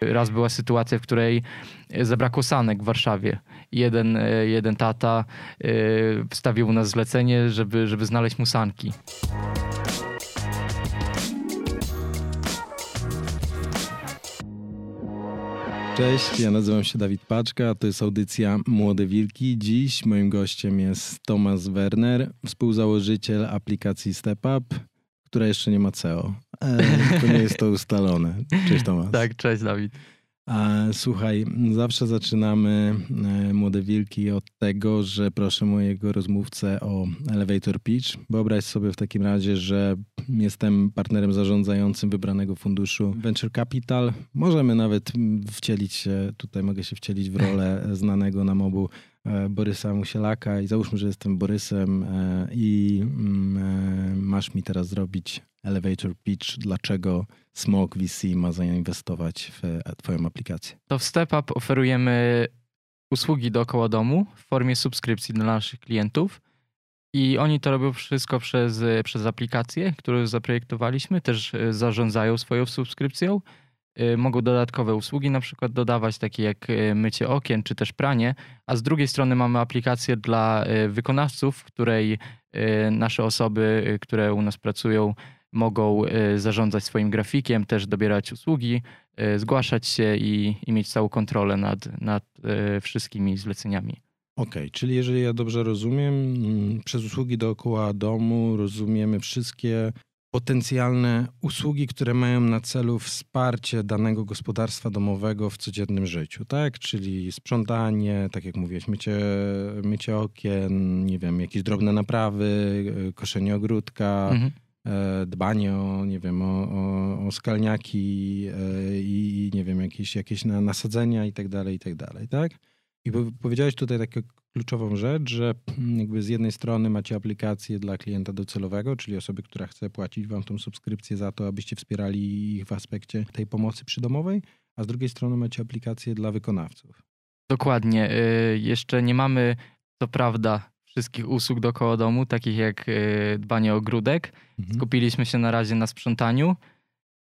Raz była sytuacja, w której zabrakło sanek w Warszawie. Jeden, e, jeden tata e, wstawił u nas zlecenie, żeby, żeby znaleźć mu sanki. Cześć, ja nazywam się Dawid Paczka, to jest audycja Młode Wilki. Dziś moim gościem jest Tomasz Werner, współzałożyciel aplikacji StepUp, która jeszcze nie ma CEO. E, to nie jest to ustalone. Cześć Tomasz. Tak, cześć Dawid. Słuchaj, zawsze zaczynamy e, Młode Wilki od tego, że proszę mojego rozmówcę o elevator pitch. Wyobraź sobie w takim razie, że jestem partnerem zarządzającym wybranego funduszu Venture Capital. Możemy nawet wcielić się, tutaj mogę się wcielić w rolę znanego nam obu Borysa Musielaka i załóżmy, że jestem Borysem e, i mm, masz mi teraz zrobić elevator pitch, dlaczego Smog VC ma zainwestować w Twoją aplikację? To w StepUp oferujemy usługi dookoła domu w formie subskrypcji dla naszych klientów. I oni to robią wszystko przez, przez aplikację, którą zaprojektowaliśmy. Też e, zarządzają swoją subskrypcją. E, mogą dodatkowe usługi na przykład dodawać, takie jak e, mycie okien czy też pranie. A z drugiej strony mamy aplikację dla wykonawców, w której nasze osoby, które u nas pracują, mogą zarządzać swoim grafikiem, też dobierać usługi, zgłaszać się i, i mieć całą kontrolę nad, nad wszystkimi zleceniami. Okej, okay, czyli jeżeli ja dobrze rozumiem, mm, przez usługi dookoła domu rozumiemy wszystkie potencjalne usługi, które mają na celu wsparcie danego gospodarstwa domowego w codziennym życiu, tak? Czyli sprzątanie, tak jak mówiłeś, mycie, mycie okien, nie wiem, jakieś drobne naprawy, koszenie ogródka, mhm E, dbanie o, nie wiem, o, o, o skalniaki e, i, nie wiem, jakieś, jakieś nasadzenia i tak dalej, i tak dalej, tak? I powiedziałeś tutaj taką kluczową rzecz, że jakby z jednej strony macie aplikację dla klienta docelowego, czyli osoby, która chce płacić wam tą subskrypcję za to, abyście wspierali ich w aspekcie tej pomocy przydomowej, a z drugiej strony macie aplikację dla wykonawców. Dokładnie. Y, jeszcze nie mamy, co prawda, wszystkich usług dookoła domu, takich jak y, dbanie o ogródek. Mhm. Skupiliśmy się na razie na sprzątaniu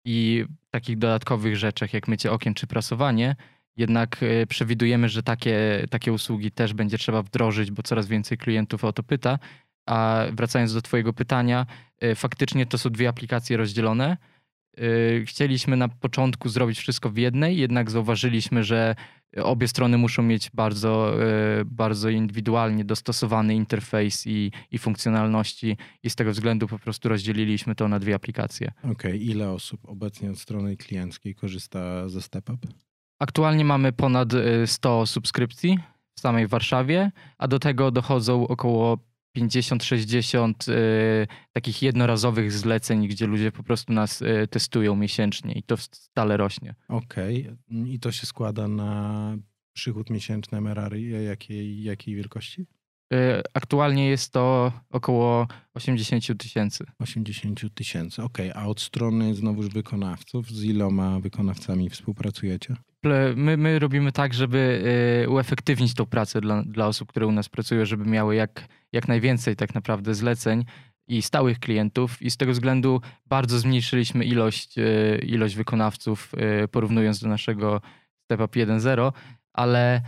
i takich dodatkowych rzeczach, jak mycie okien czy prasowanie. Jednak y, przewidujemy, że takie, takie usługi też będzie trzeba wdrożyć, bo coraz więcej klientów o to pyta. A wracając do Twojego pytania, y, faktycznie to są dwie aplikacje rozdzielone. Chcieliśmy na początku zrobić wszystko w jednej, jednak zauważyliśmy, że obie strony muszą mieć bardzo, e, bardzo indywidualnie dostosowany interfejs i, i funkcjonalności i z tego względu po prostu rozdzieliliśmy to na dwie aplikacje. Okej, okay. ile osób obecnie od strony klienckiej korzysta ze StepUp? Aktualnie mamy ponad 100 e, subskrypcji w samej Warszawie, a do tego dochodzą około 50-60 y, takich jednorazowych zleceń, gdzie ludzie po prostu nas y, testują miesięcznie i to stale rośnie. Okej. Okay. I to się składa na przychód miesięczny MRR jakiej, jakiej wielkości? Y, aktualnie jest to około 80 tysięcy. 80 tysięcy, okej. Okay. A od strony znowuż wykonawców, z iloma wykonawcami współpracujecie? My, my robimy tak, żeby uefektywnić tą pracę dla, dla osób, które u nas pracują, żeby miały jak jak najwięcej tak naprawdę zleceń i stałych klientów i z tego względu bardzo zmniejszyliśmy ilość, e, ilość wykonawców porównując do naszego Step Up 1.0, ale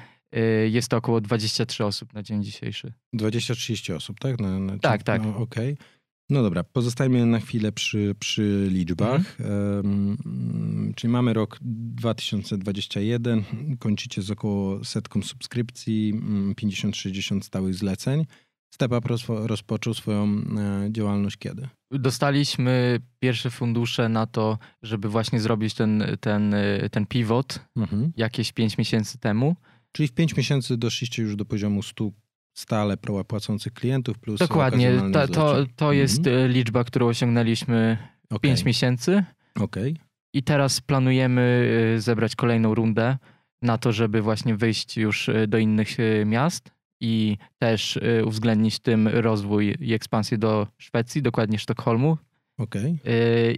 jest to około 23 osób na dzień dzisiejszy. 20-30 osób, tak? Na, na, tak, tak. No, Okej. Okay. No dobra, pozostajmy na chwilę przy, przy liczbach. Mhm. Um, czyli mamy rok 2021, kończycie z około setką subskrypcji, 50-60 mm, stałych zleceń. StepUp rozpoczął swoją e, działalność kiedy? Dostaliśmy pierwsze fundusze na to, żeby właśnie zrobić ten, ten, ten pivot mhm. jakieś 5 miesięcy temu. Czyli w 5 miesięcy doszliście już do poziomu 100 stale płacących klientów plus Dokładnie, to, to, to jest mhm. E, liczba, którą osiągnęliśmy okay. 5 miesięcy. Okay. I teraz planujemy zebrać kolejną rundę na to, żeby właśnie wyjść już do innych miast i też uwzględnić tym rozwój i ekspansję do Szwecji, dokładnie Sztokholmu. Okay.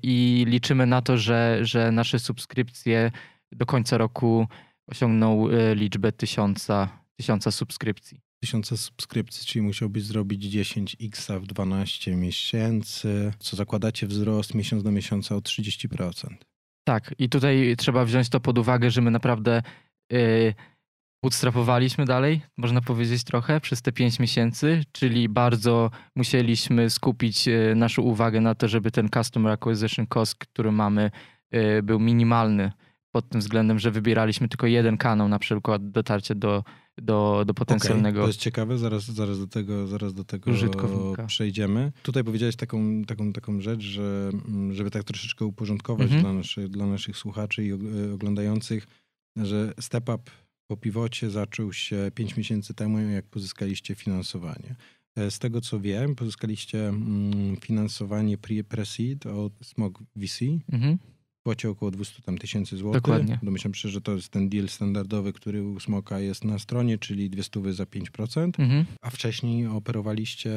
I liczymy na to, że, że nasze subskrypcje do końca roku osiągną y, liczbę tysiąca, tysiąca subskrypcji. Tysiąca subskrypcji, czyli musiałbyś zrobić 10x w 12 miesięcy, co zakładacie wzrost miesiąc do miesiąca o 30%. Tak, i tutaj trzeba wziąć to pod uwagę, że my naprawdę yy, bootstrapowaliśmy dalej, można powiedzieć trochę, przez te 5 miesięcy, czyli bardzo musieliśmy skupić yy, naszą uwagę na to, żeby ten Customer Acquisition Cost, który mamy, yy, był minimalny pod tym względem, że wybieraliśmy tylko jeden kanał, na przykład dotarcie do, do, do potencjalnego. Okay, to jest ciekawe, zaraz, zaraz do tego, zaraz do tego przejdziemy. Tutaj powiedziałeś taką, taką, taką rzecz, że mm, żeby tak troszeczkę uporządkować mhm. dla, naszych, dla naszych słuchaczy i e, oglądających, że Step Up po piwocie zaczął się 5 miesięcy temu, jak pozyskaliście finansowanie. E, z tego co wiem, pozyskaliście mm, finansowanie pre-seed od Smog VC. Mhm kwocie około 200 tam tysięcy złotych. Dokładnie. Domyślam się, że to jest ten deal standardowy, który u Smoka jest na stronie, czyli 200 za 5%, mhm. a wcześniej operowaliście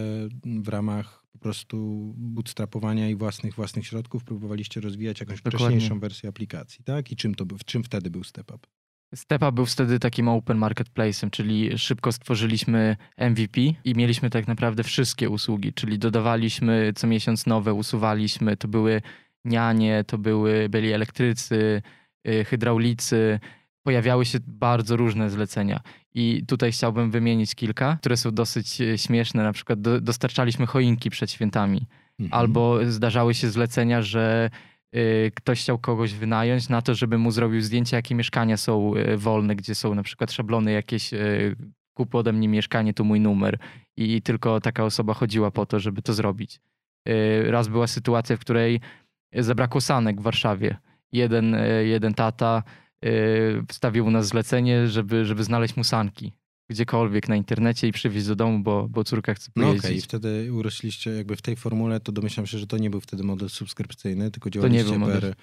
w ramach po prostu bootstrapowania i własnych własnych środków, próbowaliście rozwijać jakąś Dokładnie. wcześniejszą wersję aplikacji, tak? I czym to w czym wtedy był Step Up? Step Up był wtedy takim open marketplace'em, czyli szybko stworzyliśmy MVP i mieliśmy tak naprawdę wszystkie usługi, czyli dodawaliśmy co miesiąc nowe, usuwaliśmy, to były nianie, to były, byli elektrycy, y, hydraulicy. Pojawiały się bardzo różne zlecenia. I tutaj chciałbym wymienić kilka, które są dosyć y, śmieszne. Na przykład do, dostarczaliśmy choinki przed świętami. Mhm. Albo zdarzały się zlecenia, że y, ktoś chciał kogoś wynająć na to, żeby mu zrobił zdjęcie, jakie mieszkania są wolne, gdzie są na przykład szablony jakieś kup ode mnie mieszkanie, tu mój numer. I tylko taka osoba chodziła po to, żeby to zrobić. Raz była sytuacja, w której zabrakło sanek w Warszawie. Jeden, e, jeden tata e, wstawił u nas zlecenie, żeby, żeby znaleźć mu sanki gdziekolwiek na internecie i przywieźć do domu, bo, bo córka chce pojeździć. No okej, okay. wtedy urośliście jakby w tej formule, to domyślam się, że to nie był wtedy model subskrypcyjny, tylko działaliście to nie był model.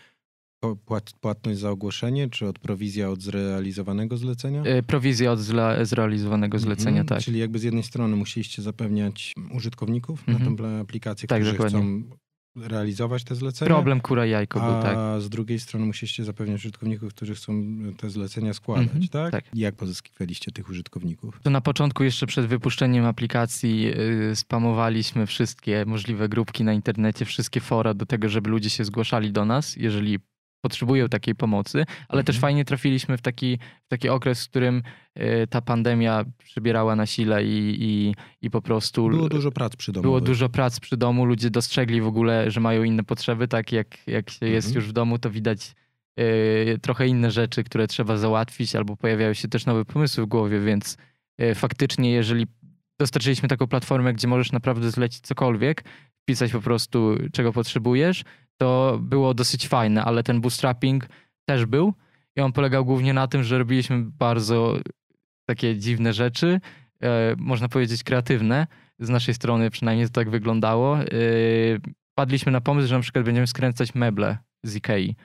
Płat, płatność za ogłoszenie, czy od prowizja od zrealizowanego zlecenia? E, prowizja od zle, zrealizowanego zlecenia, mhm, tak. Czyli jakby z jednej strony musieliście zapewniać użytkowników mhm. na tę aplikację, tak, którzy dokładnie. chcą realizować te zlecenia. Problem kura jajko był, tak. A z drugiej strony musieliście zapewniać użytkowników, którzy chcą te zlecenia składać, mhm, tak? tak? Jak pozyskiwaliście tych użytkowników? To na początku jeszcze przed wypuszczeniem aplikacji yy, spamowaliśmy wszystkie możliwe grupki na internecie, wszystkie fora do tego, żeby ludzie się zgłaszali do nas, jeżeli potrzebują takiej pomocy, ale mhm. też fajnie trafiliśmy w taki, w taki okres, w którym y, ta pandemia przybierała na sile i, i, i po prostu... Było dużo prac przy domu. Było dużo prac przy domu, ludzie dostrzegli w ogóle, że mają inne potrzeby, tak jak, jak się jest mhm. już w domu, to widać y, trochę inne rzeczy, które trzeba załatwić, albo pojawiają się też nowe pomysły w głowie, więc y, faktycznie jeżeli dostarczyliśmy taką platformę, gdzie możesz naprawdę zlecić cokolwiek, wpisać po prostu czego potrzebujesz, to było dosyć fajne, ale ten bootstrapping też był i on polegał głównie na tym, że robiliśmy bardzo takie dziwne rzeczy, e, można powiedzieć kreatywne. Z naszej strony przynajmniej to tak wyglądało. E, padliśmy na pomysł, że na przykład będziemy skręcać meble z Ikei.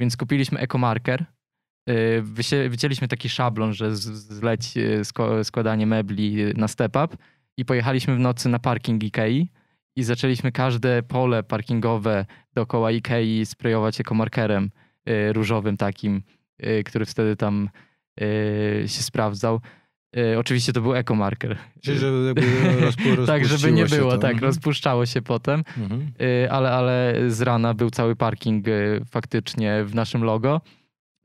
Więc kupiliśmy ekomarker, e, wycięliśmy taki szablon, że zleć składanie mebli na step up i pojechaliśmy w nocy na parking Ikei i zaczęliśmy każde pole parkingowe dookoła Ikei sprayować ekomarkerem y, różowym takim, y, który wtedy tam y, się sprawdzał. Oczywiście to był ekomarker. Czyli żeby jakby Tak, żeby nie było, tak, mhm. rozpuszczało się potem, mhm. ale, ale z rana był cały parking faktycznie w naszym logo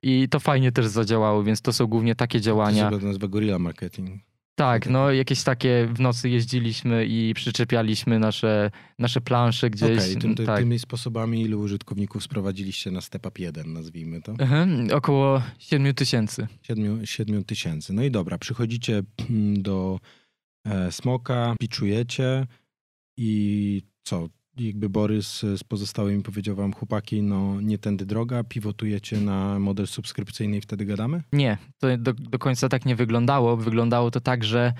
i to fajnie też zadziałało, więc to są głównie takie działania. To się Gorilla Marketing. Tak, no jakieś takie w nocy jeździliśmy i przyczepialiśmy nasze, nasze plansze gdzieś. Okay, tym, ty, tak. tymi sposobami ilu użytkowników sprowadziliście na Step Up 1, nazwijmy to? Mhm, około 7 tysięcy. 7, 7 tysięcy. No i dobra, przychodzicie mm, do e, Smoka, piczujecie i co? Jakby Borys z pozostałymi powiedział wam, chłopaki, no nie tędy droga, pivotujecie na model subskrypcyjny i wtedy gadamy? Nie, to do, do końca tak nie wyglądało. Wyglądało to tak, że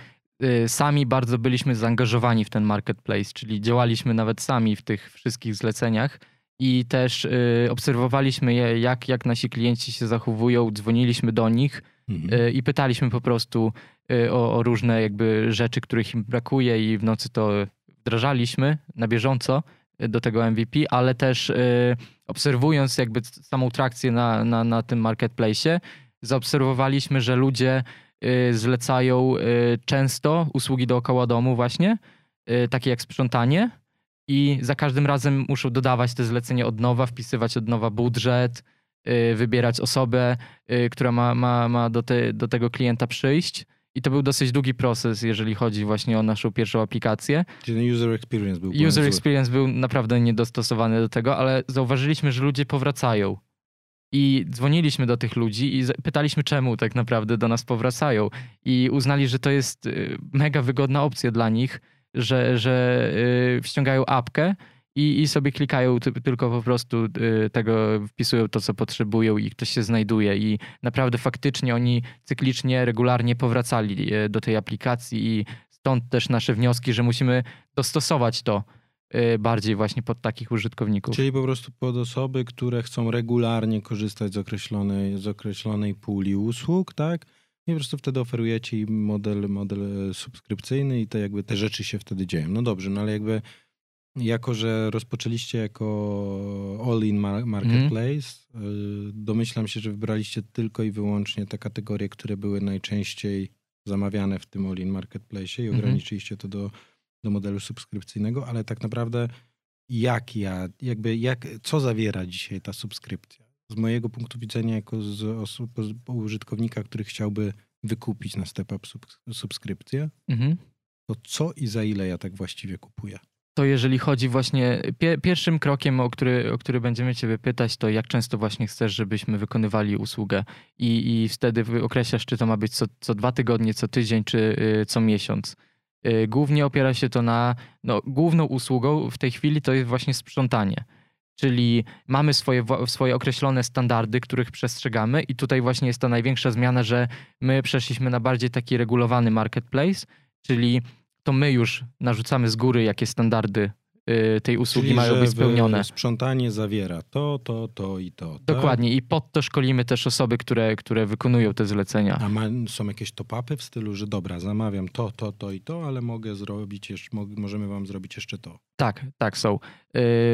y, sami bardzo byliśmy zaangażowani w ten marketplace, czyli działaliśmy nawet sami w tych wszystkich zleceniach i też y, obserwowaliśmy je, jak, jak nasi klienci się zachowują, dzwoniliśmy do nich mhm. y, i pytaliśmy po prostu y, o, o różne jakby rzeczy, których im brakuje i w nocy to wdrażaliśmy na bieżąco y, do tego MVP, ale też y, obserwując jakby samą trakcję na, na, na tym marketplace, zaobserwowaliśmy, że ludzie y, zlecają często usługi dookoła domu właśnie, takie jak sprzątanie i za każdym razem muszą dodawać te zlecenie od nowa, wpisywać od nowa budżet, wybierać osobę, która ma, ma, ma do, te, do tego klienta przyjść. I to był dosyć długi proces, jeżeli chodzi właśnie o naszą pierwszą aplikację. Czyli user experience był User experience był naprawdę niedostosowany do tego, ale zauważyliśmy, że ludzie powracają. I dzwoniliśmy do tych ludzi i pytaliśmy, czemu tak naprawdę do nas powracają. I uznali, że to jest y, mega wygodna opcja dla nich, że, że ściągają apkę i, i sobie klikają tylko po prostu yy, tego, wpisują to, co potrzebują i ktoś się znajduje. I naprawdę faktycznie oni cyklicznie, regularnie powracali yy, do tej aplikacji i stąd też nasze wnioski, że musimy dostosować to Y, bardziej właśnie pod takich użytkowników. Czyli po prostu pod osoby, które chcą regularnie korzystać z określonej, z określonej puli usług, tak? I po prostu wtedy oferujecie im model, model subskrypcyjny i te jakby te rzeczy się wtedy dzieją. No dobrze, no ale jakby jako, że rozpoczęliście jako all-in marketplace, mm. domyślam się, że wybraliście tylko i wyłącznie te kategorie, które były najczęściej zamawiane w tym all-in marketplace i mhm. ograniczyliście to do do modelu subskrypcyjnego, ale tak naprawdę jak ja, jakby jak, co zawiera dzisiaj ta subskrypcja? Z mojego punktu widzenia, jako z osób, użytkownika, który chciałby wykupić na Step Up subskrypcję, mhm. to co i za ile ja tak właściwie kupuję? To jeżeli chodzi właśnie, pie, pierwszym krokiem, o który, o który będziemy Ciebie pytać, to jak często właśnie chcesz, żebyśmy wykonywali usługę i, i wtedy określasz, czy to ma być co, co dwa tygodnie, co tydzień, czy y, co miesiąc. Y, głównie opiera się to na, no, główną usługą w tej chwili to jest właśnie sprzątanie. Czyli mamy swoje, swoje określone standardy, których przestrzegamy, i tutaj właśnie jest ta największa zmiana, że my przeszliśmy na bardziej taki regulowany marketplace, czyli to my już narzucamy z góry, jakie standardy Y, tej usługi Czyli, mają być spełnione. Sprzątanie zawiera to, to, to i to. Tak? Dokładnie. I pod to szkolimy też osoby, które, które wykonują te zlecenia. A ma, są jakieś top-upy w stylu, że dobra, zamawiam to, to, to i to, ale mogę zrobić jeszcze, możemy wam zrobić jeszcze to. Tak, tak są. Y,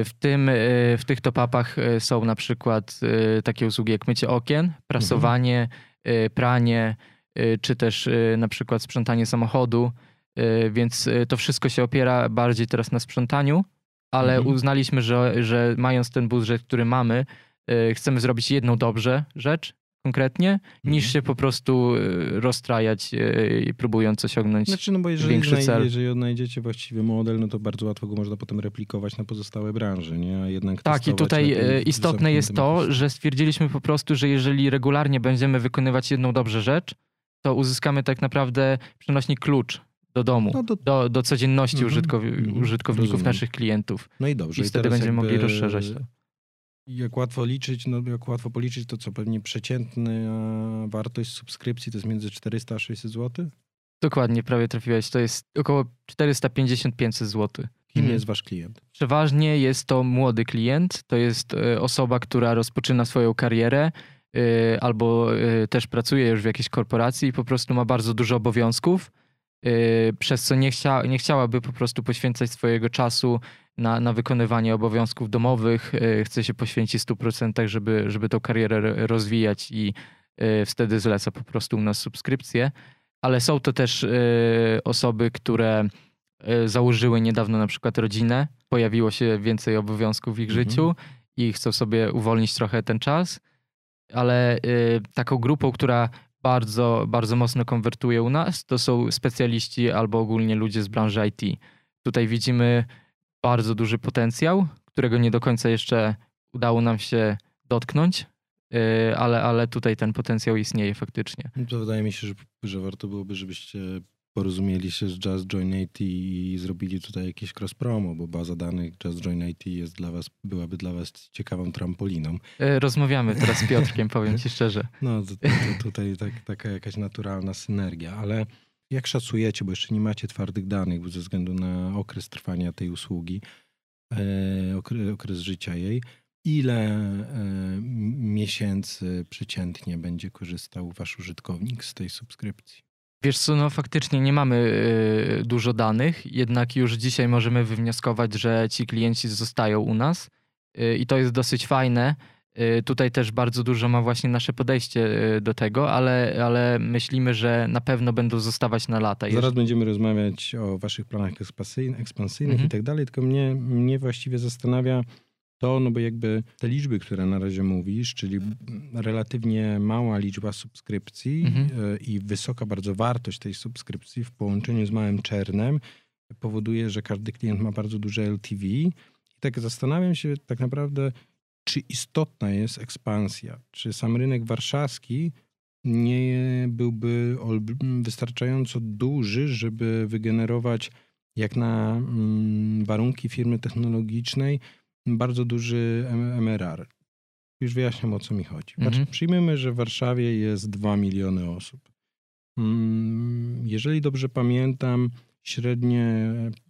w, tym, y, w tych top-upach są na przykład takie usługi jak mycie okien, prasowanie, mhm. pranie, czy też na przykład sprzątanie samochodu. Y, więc y, to wszystko się opiera bardziej teraz na sprzątaniu, ale mhm. uznaliśmy, że, że mając ten budżet, który mamy, y, chcemy zrobić jedną dobrze rzecz konkretnie, niż mhm. się po prostu rozstrajać i próbując osiągnąć znaczy, no bo jeżeli większy cel. Jeżeli odnajdziecie właściwy model, no to bardzo łatwo go można potem replikować na pozostałe branże, nie? A jednak tak, i tutaj istotne jest to, że stwierdziliśmy po prostu, że jeżeli regularnie będziemy wykonywać jedną dobrze rzecz, to uzyskamy tak naprawdę przenośnik klucz do domu, no do... Do, do codzienności mm -hmm. użytkow użytkowników Rozumiem. naszych klientów. No i dobrze. I wtedy I będziemy mogli rozszerzać to. Jak łatwo liczyć, no jak łatwo policzyć, to co pewnie przeciętna wartość subskrypcji to jest między 400 a 600 zł? Dokładnie, prawie trafiłeś. To jest około 450-500 zł. Kim hmm. jest wasz klient? Przeważnie jest to młody klient. To jest e, osoba, która rozpoczyna swoją karierę e, albo e, też pracuje już w jakiejś korporacji i po prostu ma bardzo dużo obowiązków przez co nie, chcia, nie chciałaby po prostu poświęcać swojego czasu na, na wykonywanie obowiązków domowych. Y, chce się poświęcić 100%, żeby, żeby tą karierę rozwijać i y, wtedy zleca po prostu u nas subskrypcję. Ale są to też osoby, które założyły niedawno na przykład rodzinę, pojawiło się więcej obowiązków w ich mhm. życiu i chcą sobie uwolnić trochę ten czas. Ale taką grupą, która bardzo, bardzo mocno konwertuje u nas, to są specjaliści albo ogólnie ludzie z branży IT. Tutaj widzimy bardzo duży potencjał, którego nie do końca jeszcze udało nam się dotknąć, y, ale, ale tutaj ten potencjał istnieje faktycznie. No to wydaje mi się, że, że warto byłoby, żebyście porozumieli się z Just Join IT i zrobili tutaj jakieś cross promo, bo baza danych Just Join IT jest dla was, byłaby dla was ciekawą trampoliną. E, rozmawiamy teraz z Piotrkiem, powiem ci szczerze. No to, to, to tutaj tak, taka jakaś naturalna synergia, ale jak szacujecie, bo jeszcze nie macie twardych danych ze względu na okres trwania tej usługi, e, okres, życia jej, ile e, miesięcy przeciętnie będzie korzystał wasz użytkownik z tej subskrypcji? Wiesz co, no faktycznie nie mamy y, dużo danych, jednak już dzisiaj możemy wywnioskować, że ci klienci zostają u nas y, i to jest dosyć fajne. Y, tutaj też bardzo dużo ma właśnie nasze podejście do tego, ale, ale myślimy, że na pewno będą zostawać na lata. Zaraz będziemy rozmawiać o waszych planach ekspansyjnych, ekspansyjnych mhm. i tak dalej, tylko mnie, mnie właściwie zastanawia, to, no bo jakby te liczby, które na razie mówisz, czyli relatywnie mała liczba subskrypcji mhm. E, i wysoka bardzo wartość tej subskrypcji w połączeniu z małym czernem powoduje, że każdy klient ma bardzo duże LTV. I tak zastanawiam się tak naprawdę, czy istotna jest ekspansja, czy sam rynek warszawski nie byłby wystarczająco duży, żeby wygenerować jak na mm, warunki firmy technologicznej bardzo duży MRR. Już wyjaśniam o co mi chodzi. Mhm. Przyjmijmy, że w Warszawie jest 2 miliony osób. Mm, jeżeli dobrze pamiętam, średnie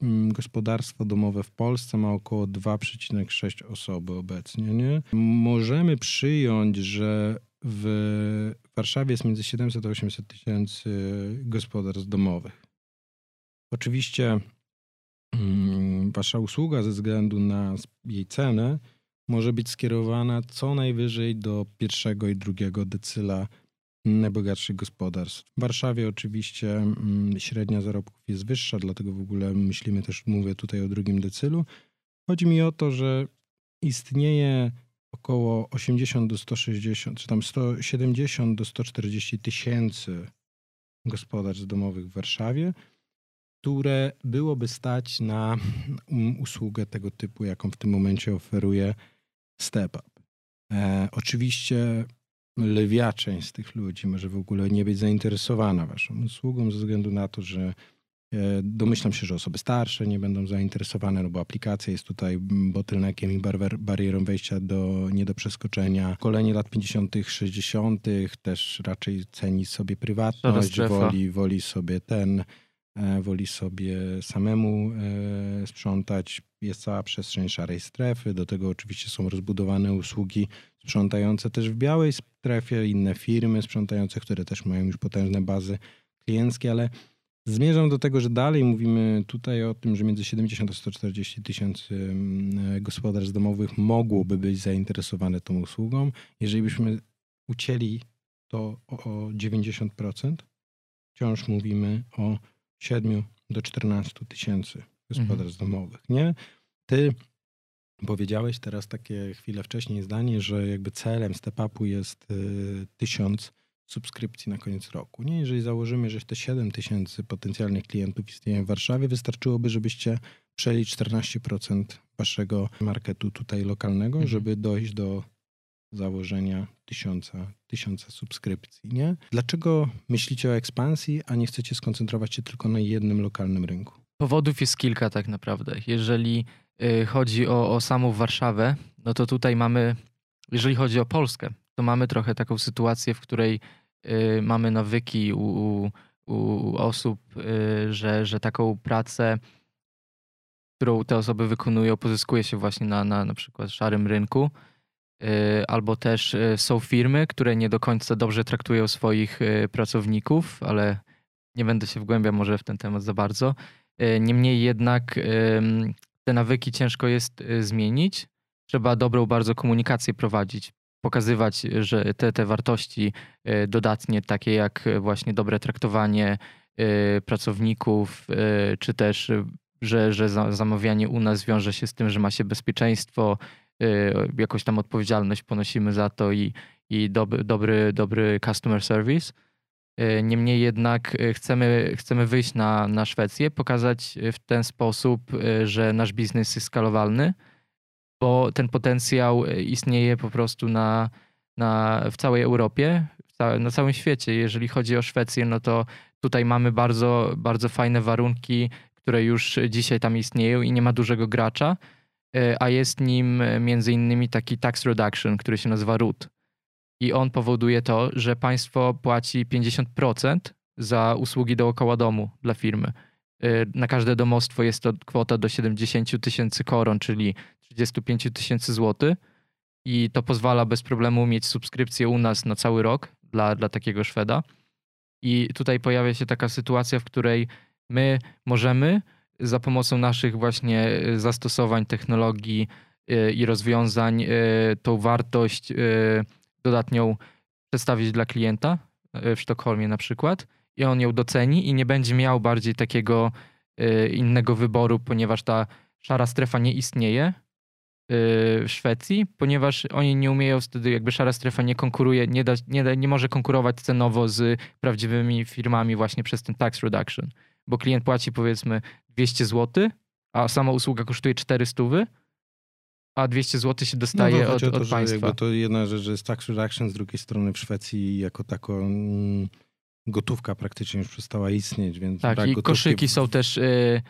mm, gospodarstwo domowe w Polsce ma około 2,6 osoby obecnie. Nie? Możemy przyjąć, że w Warszawie jest między 700 a 800 tysięcy gospodarstw domowych. Oczywiście wasza usługa ze względu na jej cenę może być skierowana co najwyżej do pierwszego i drugiego decyla najbogatszych gospodarstw. W Warszawie oczywiście mm, średnia zarobków jest wyższa, dlatego w ogóle myślimy też, mówię tutaj o drugim decylu. Chodzi mi o to, że istnieje około 80 do 160, czy tam 170 do 140 tysięcy gospodarstw domowych w Warszawie, które byłoby stać na usługę tego typu, jaką w tym momencie oferuje StepUp. E, oczywiście lwia część z tych ludzi może w ogóle nie być zainteresowana waszą usługą ze względu na to, że e, domyślam się, że osoby starsze nie będą zainteresowane, no bo aplikacja jest tutaj bottleneckiem i bar barierą wejścia do, nie do przeskoczenia. Kolenie lat 50., 60. też raczej ceni sobie prywatność, woli, woli sobie ten woli sobie samemu e, sprzątać. Jest cała przestrzeń szarej strefy. Do tego oczywiście są rozbudowane usługi sprzątające też w białej strefie, inne firmy sprzątające, które też mają już potężne bazy klienckie, ale zmierzam do tego, że dalej mówimy tutaj o tym, że między 70 a 140 tysięcy mm, e, gospodarstw domowych mogłoby być zainteresowane tą usługą. Jeżeli byśmy ucięli to o 90%, wciąż mówimy o 7 do 14 tysięcy gospodarstw mhm. domowych, nie? Ty powiedziałeś teraz takie chwilę wcześniej zdanie, że jakby celem step-upu jest y, tysiąc subskrypcji na koniec roku. Nie, jeżeli założymy, że te 7 tysięcy potencjalnych klientów istnieje w Warszawie, wystarczyłoby, żebyście przejęli 14% waszego marketu tutaj lokalnego, mhm. żeby dojść do założenia tysiąca, tysiąca subskrypcji, nie? Dlaczego myślicie o ekspansji, a nie chcecie skoncentrować się tylko na jednym lokalnym rynku? Powodów jest kilka tak naprawdę. Jeżeli y, chodzi o, o samą Warszawę, no to tutaj mamy, jeżeli chodzi o Polskę, to mamy trochę taką sytuację, w której y, mamy nawyki u, u, u osób, y, że, że taką pracę, którą te osoby wykonują, pozyskuje się właśnie na, na, na przykład szarym rynku albo też y, są firmy, które nie do końca dobrze traktują swoich y, pracowników, ale nie będę się wgłębiał może w ten temat za bardzo. Niemniej jednak te nawyki ciężko jest zmienić. Trzeba dobrą bardzo komunikację prowadzić, pokazywać, że te, te wartości dodatnie, takie jak właśnie dobre traktowanie pracowników, czy też, że, że zamawianie u nas wiąże się z tym, że ma się bezpieczeństwo, Y, jakąś tam odpowiedzialność ponosimy za to i, i dobry, dobry, dobry customer service. Y, niemniej jednak y, chcemy, chcemy wyjść na, na Szwecję, pokazać w ten sposób, że nasz biznes jest skalowalny, bo ten potencjał istnieje po prostu na, na, w całej Europie, na całym świecie. Jeżeli chodzi o Szwecję, no to tutaj mamy bardzo, bardzo fajne warunki, które już dzisiaj tam istnieją i nie ma dużego gracza. E, a jest nim e, między innymi taki tax reduction, który się nazywa RUT. I on powoduje to, że państwo płaci 50% za usługi dookoła domu dla firmy. E, na każde domostwo jest to kwota do 70 tysięcy koron, czyli 35 tysięcy złotych. I to pozwala bez problemu mieć subskrypcję u nas na cały rok dla, dla takiego Szweda. I tutaj pojawia się taka sytuacja, w której my możemy za pomocą naszych właśnie e, zastosowań, technologii e, i rozwiązań e, tą wartość dodatnią przedstawić dla klienta w Sztokholmie na przykład i on ją doceni i nie będzie miał bardziej takiego innego wyboru, ponieważ ta szara strefa nie istnieje w Szwecji, ponieważ oni nie umieją wtedy, jakby szara strefa nie konkuruje, nie, da, nie, da, nie może konkurować cenowo z prawdziwymi firmami właśnie przez ten tax reduction, bo klient płaci powiedzmy 200 zł, a sama usługa kosztuje 400 a 200 zł się dostaje no od, to, od państwa. to jedna rzecz, że jest tax reduction, z drugiej strony w Szwecji jako taką mm, gotówka praktycznie już przestała istnieć, więc Tak, i gotówki... koszyki są też y,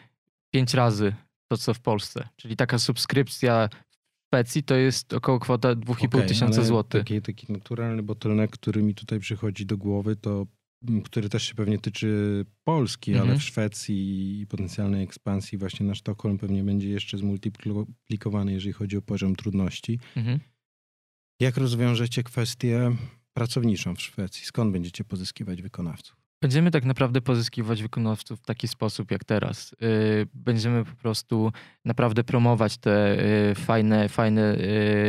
pięć razy to, co w Polsce. Czyli taka subskrypcja w Szwecji to jest około kwota 2,5 okay, tysiąca złotych. Taki, taki naturalny bottleneck, który mi tutaj przychodzi do głowy, to który też się pewnie tyczy Polski, mhm. ale w Szwecji i potencjalnej ekspansji właśnie na Sztokholm pewnie będzie jeszcze zmultiplikowany, jeżeli chodzi o poziom trudności. Mhm. Jak rozwiążecie kwestię pracowniczą w Szwecji? Skąd będziecie pozyskiwać wykonawców? Będziemy tak naprawdę pozyskiwać wykonawców w taki sposób jak teraz. Y, będziemy po prostu naprawdę promować te y, fajne, fajne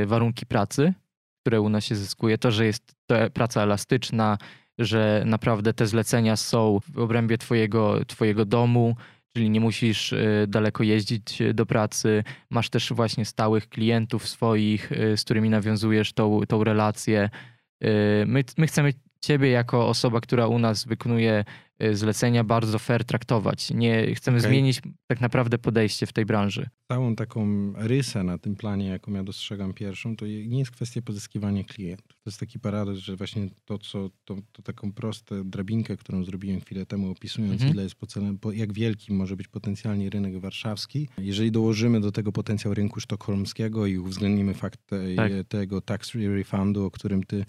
y, warunki pracy, które u nas się zyskuje. To, że jest to praca elastyczna, że naprawdę te zlecenia są w obrębie twojego, twojego domu, czyli nie musisz daleko jeździć do pracy. Masz też właśnie stałych klientów swoich, z którymi nawiązujesz tą, tą relację. My, my chcemy ciebie jako osoba, która u nas wykonuje y, zlecenia, bardzo fair traktować. Nie chcemy okay. zmienić tak naprawdę podejście w tej branży. Całą taką rysę na tym planie, jaką ja dostrzegam pierwszą, to nie jest kwestia pozyskiwania klientów. To jest taki paradoks, że właśnie to, co, to, to taką prostą drabinkę, którą zrobiłem chwilę temu, opisując, mhm. ile jest po, jak wielki może być potencjalnie rynek warszawski. Jeżeli dołożymy do tego potencjał rynku sztokholmskiego i uwzględnimy fakt tak. tego tax refundu, o którym ty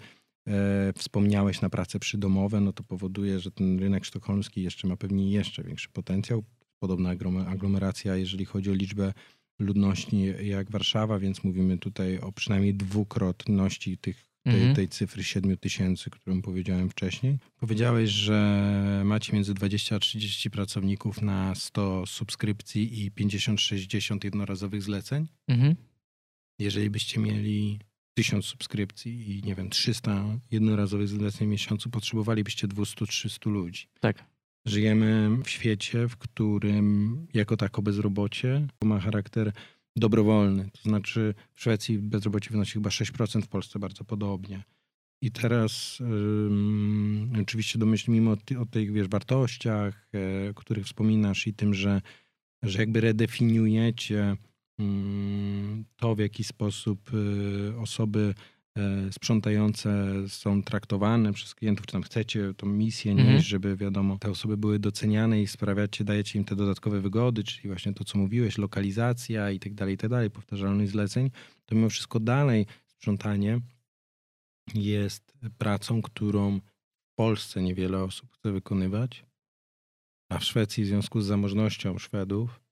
wspomniałeś na prace przydomowe, no to powoduje, że ten rynek sztokholmski jeszcze ma pewnie jeszcze większy potencjał. Podobna aglomeracja, jeżeli chodzi o liczbę ludności jak Warszawa, więc mówimy tutaj o przynajmniej dwukrotności tych, tej, mhm. tej cyfry 7 tysięcy, którą powiedziałem wcześniej. Powiedziałeś, że macie między 20 a 30 pracowników na 100 subskrypcji i 50-60 jednorazowych zleceń. Mhm. Jeżeli byście mieli 1000 subskrypcji i nie wiem, 300 jednorazowych zleceń w miesiącu, potrzebowalibyście 200-300 ludzi. Tak. Żyjemy w świecie, w którym jako tako bezrobocie ma charakter dobrowolny. To znaczy w Szwecji bezrobocie wynosi chyba 6%, w Polsce bardzo podobnie. I teraz um, oczywiście domyślimy o, ty, o tych wiesz, wartościach, e, o których wspominasz i tym, że, że jakby redefiniujecie to, w jaki sposób y, osoby e, sprzątające są traktowane przez klientów, czy tam chcecie tą misję mhm. nieść, żeby wiadomo, te osoby były doceniane i sprawiacie, dajecie im te dodatkowe wygody, czyli właśnie to, co mówiłeś, lokalizacja i tak dalej, i tak dalej, powtarzalność zleceń, to mimo wszystko dalej sprzątanie jest pracą, którą w Polsce niewiele osób chce wykonywać, a w Szwecji w związku z zamożnością Szwedów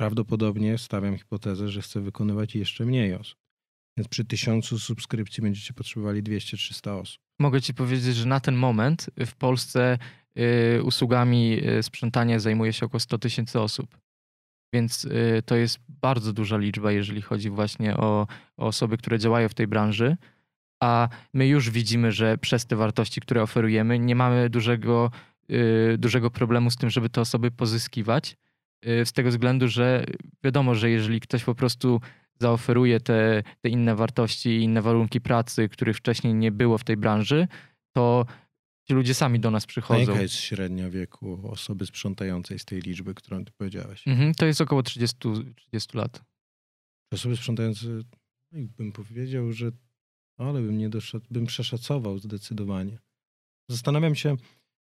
prawdopodobnie stawiam hipotezę, że chce wykonywać jeszcze mniej osób. Więc przy tysiącu subskrypcji będziecie potrzebowali 200-300 osób. Mogę ci powiedzieć, że na ten moment w Polsce y, usługami y, sprzątania zajmuje się około 100 tysięcy osób. Więc y, to jest bardzo duża liczba, jeżeli chodzi właśnie o, o osoby, które działają w tej branży. A my już widzimy, że przez te wartości, które oferujemy, nie mamy dużego, dużego problemu z tym, żeby te osoby pozyskiwać Y, z tego względu, że wiadomo, że jeżeli ktoś po prostu zaoferuje te, te inne wartości i inne warunki pracy, których wcześniej nie było w tej branży, to ci ludzie sami do nas przychodzą. A jaka jest średnia wieku osoby sprzątającej z tej liczby, którą ty powiedziałeś? Mhm, to jest około 30, 30 lat. Osoby sprzątające, no bym powiedział, że ale bym nie doszedł, bym przeszacował zdecydowanie. Zastanawiam się,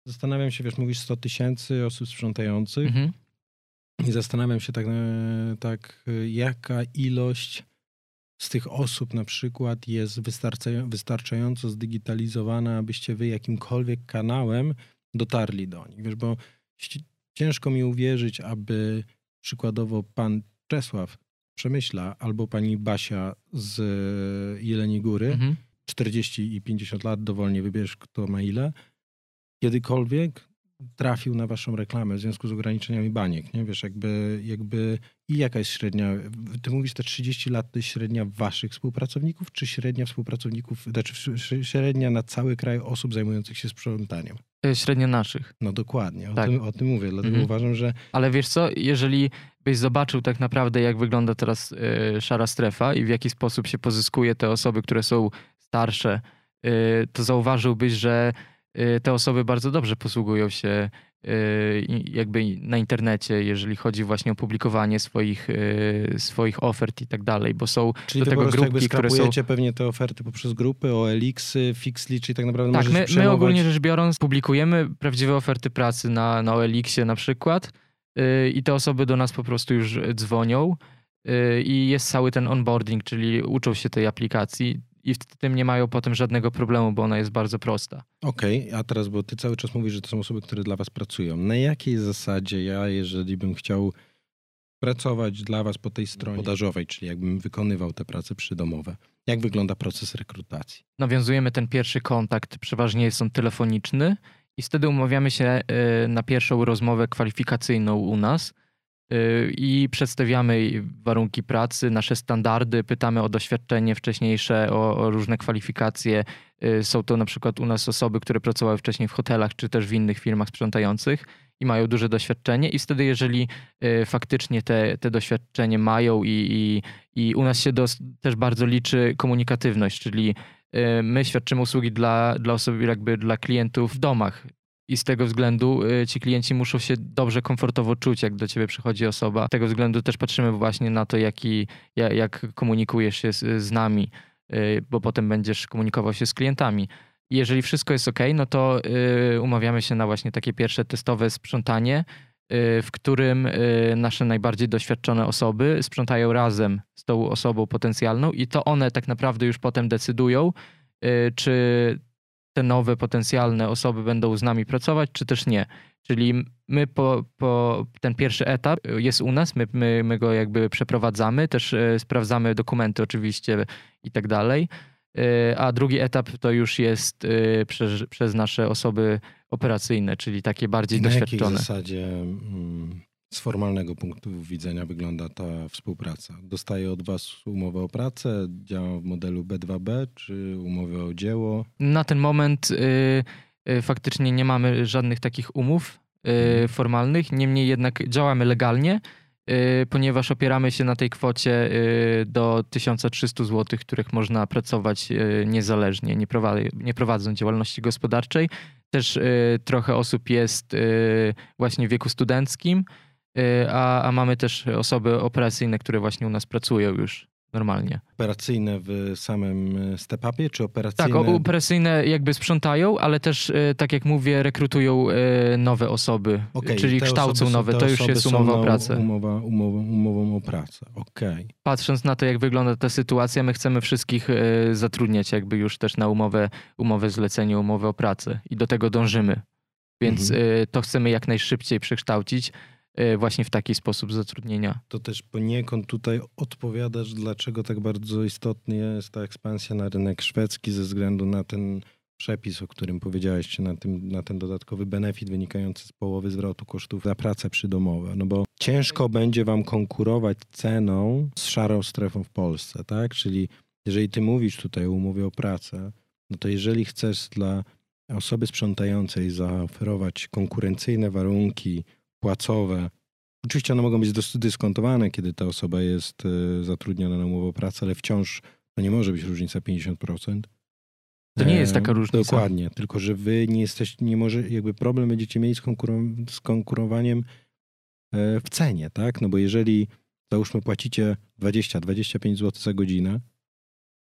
zastanawiam się, wiesz, mówisz 100 tysięcy osób sprzątających. Mhm. I zastanawiam się tak, e, tak, jaka ilość z tych osób na przykład jest wystarczająco zdigitalizowana, abyście wy jakimkolwiek kanałem dotarli do nich. Wiesz, bo ciężko mi uwierzyć, aby przykładowo pan Czesław Przemyśla albo pani Basia z Jeleni Góry, mhm. 40 i 50 lat, dowolnie wybierz kto ma ile, kiedykolwiek trafił na waszą reklamę w związku z ograniczeniami baniek, nie? Wiesz, jakby, jakby i jaka jest średnia, ty mówisz te 30 lat to jest średnia waszych współpracowników, czy średnia współpracowników, znaczy średnia na cały kraj osób zajmujących się sprzątaniem? E, średnia naszych. No dokładnie, o, tak. tym, o tym mówię, dlatego mhm. uważam, że... Ale wiesz co, jeżeli byś zobaczył tak naprawdę jak wygląda teraz y, szara strefa i w jaki sposób się pozyskuje te osoby, które są starsze, y, to zauważyłbyś, że te osoby bardzo dobrze posługują się y, jakby na internecie, jeżeli chodzi właśnie o publikowanie swoich, y, swoich ofert i tak dalej, bo są Czyli do tego po grupki, które są... pewnie te oferty poprzez grupy, OLX-y, Fixly, czyli tak naprawdę Tak, my, my ogólnie rzecz biorąc publikujemy prawdziwe oferty pracy na, na OLX-ie na przykład i te osoby do nas po prostu już dzwonią i jest cały ten onboarding, czyli uczą się tej aplikacji i w tym nie mają potem żadnego problemu, bo ona jest bardzo prosta. Okej, okay, a teraz, bo ty cały czas mówisz, że to są osoby, które dla was pracują. Na jakiej zasadzie ja, jeżeli bym chciał pracować dla was po tej stronie podażowej, czyli jakbym wykonywał te prace przydomowe, jak wygląda proces rekrutacji? Nawiązujemy ten pierwszy kontakt, przeważnie jest on telefoniczny i wtedy umawiamy się y, na pierwszą rozmowę kwalifikacyjną u nas – i przedstawiamy warunki pracy, nasze standardy, pytamy o doświadczenie wcześniejsze, o, o, różne kwalifikacje. Y, są to na przykład u nas osoby, które pracowały wcześniej w hotelach czy też w innych firmach sprzątających i mają duże doświadczenie i wtedy jeżeli y, faktycznie te, te doświadczenie mają i, i, i u nas się dos, też bardzo liczy komunikatywność, czyli my świadczymy usługi dla, dla osób, jakby dla klientów w domach, i z tego względu y, ci klienci muszą się dobrze, komfortowo czuć, jak do ciebie przychodzi osoba. Z tego względu też patrzymy właśnie na to, jaki, jak komunikujesz się z, z nami, y, bo potem będziesz komunikował się z klientami. Jeżeli wszystko jest ok, no to y, umawiamy się na właśnie takie pierwsze testowe sprzątanie, w którym nasze najbardziej doświadczone osoby sprzątają razem z tą osobą potencjalną i to one tak naprawdę już potem decydują, czy te nowe potencjalne osoby będą z nami pracować, czy też nie. Czyli my po, po ten pierwszy etap jest u nas, my, my, my go jakby przeprowadzamy, też e, sprawdzamy dokumenty oczywiście i tak dalej. E, a drugi etap to już jest e, przez, przez nasze osoby operacyjne, czyli takie bardziej Na doświadczone. Na jakiej zasadzie mm, z formalnego punktu widzenia wygląda ta współpraca? Dostaję od Was umowę o pracę, działam w modelu B2B, czy umowę o dzieło? Na ten moment y, y, faktycznie nie mamy żadnych takich umów y, mhm. formalnych, niemniej jednak działamy legalnie, y, ponieważ opieramy się na tej kwocie y, do 1300 zł, których można pracować y, niezależnie, nie, nie prowadząc działalności gospodarczej. Też trochę osób jest właśnie w wieku studenckim, a, a mamy też osoby operacyjne, które właśnie u nas pracują już normalnie. Operacyjne w samym y, step-upie, czy operacyjne? Tak, operacyjne jakby sprzątają, ale też, y, tak jak mówię, rekrutują nowe osoby, okay, czyli kształcą osoby, nowe. To już jest umowa o pracę. Umowa, umowa, umową o pracę, okej. Okay. Patrząc na to, jak wygląda ta sytuacja, my chcemy wszystkich zatrudniać jakby już też na umowę, umowę zlecenie, umowę o pracę i do tego dążymy. Więc mhm. to chcemy jak najszybciej przekształcić właśnie w taki sposób zatrudnienia. To też poniekąd tutaj odpowiadasz, dlaczego tak bardzo istotny jest ta ekspansja na rynek szwedzki ze względu na ten przepis, o którym powiedziałeś, czy na, tym, na ten dodatkowy benefit wynikający z połowy zwrotu kosztów za pracę przydomową. No bo ciężko będzie wam konkurować ceną z szarą strefą w Polsce, tak? Czyli jeżeli ty mówisz tutaj o umowie o pracę, no to jeżeli chcesz dla osoby sprzątającej zaoferować konkurencyjne warunki płacowe. Oczywiście one mogą być dyskontowane, kiedy ta osoba jest e, zatrudniona na umowę o pracę, ale wciąż to nie może być różnica 50%. To nie jest taka różnica. Dokładnie, tylko że wy nie jesteście, nie może, jakby problem będziecie mieli z, konkur- z konkurowaniem e, w cenie, tak? No bo jeżeli załóżmy płacicie 20-25 zł za godzinę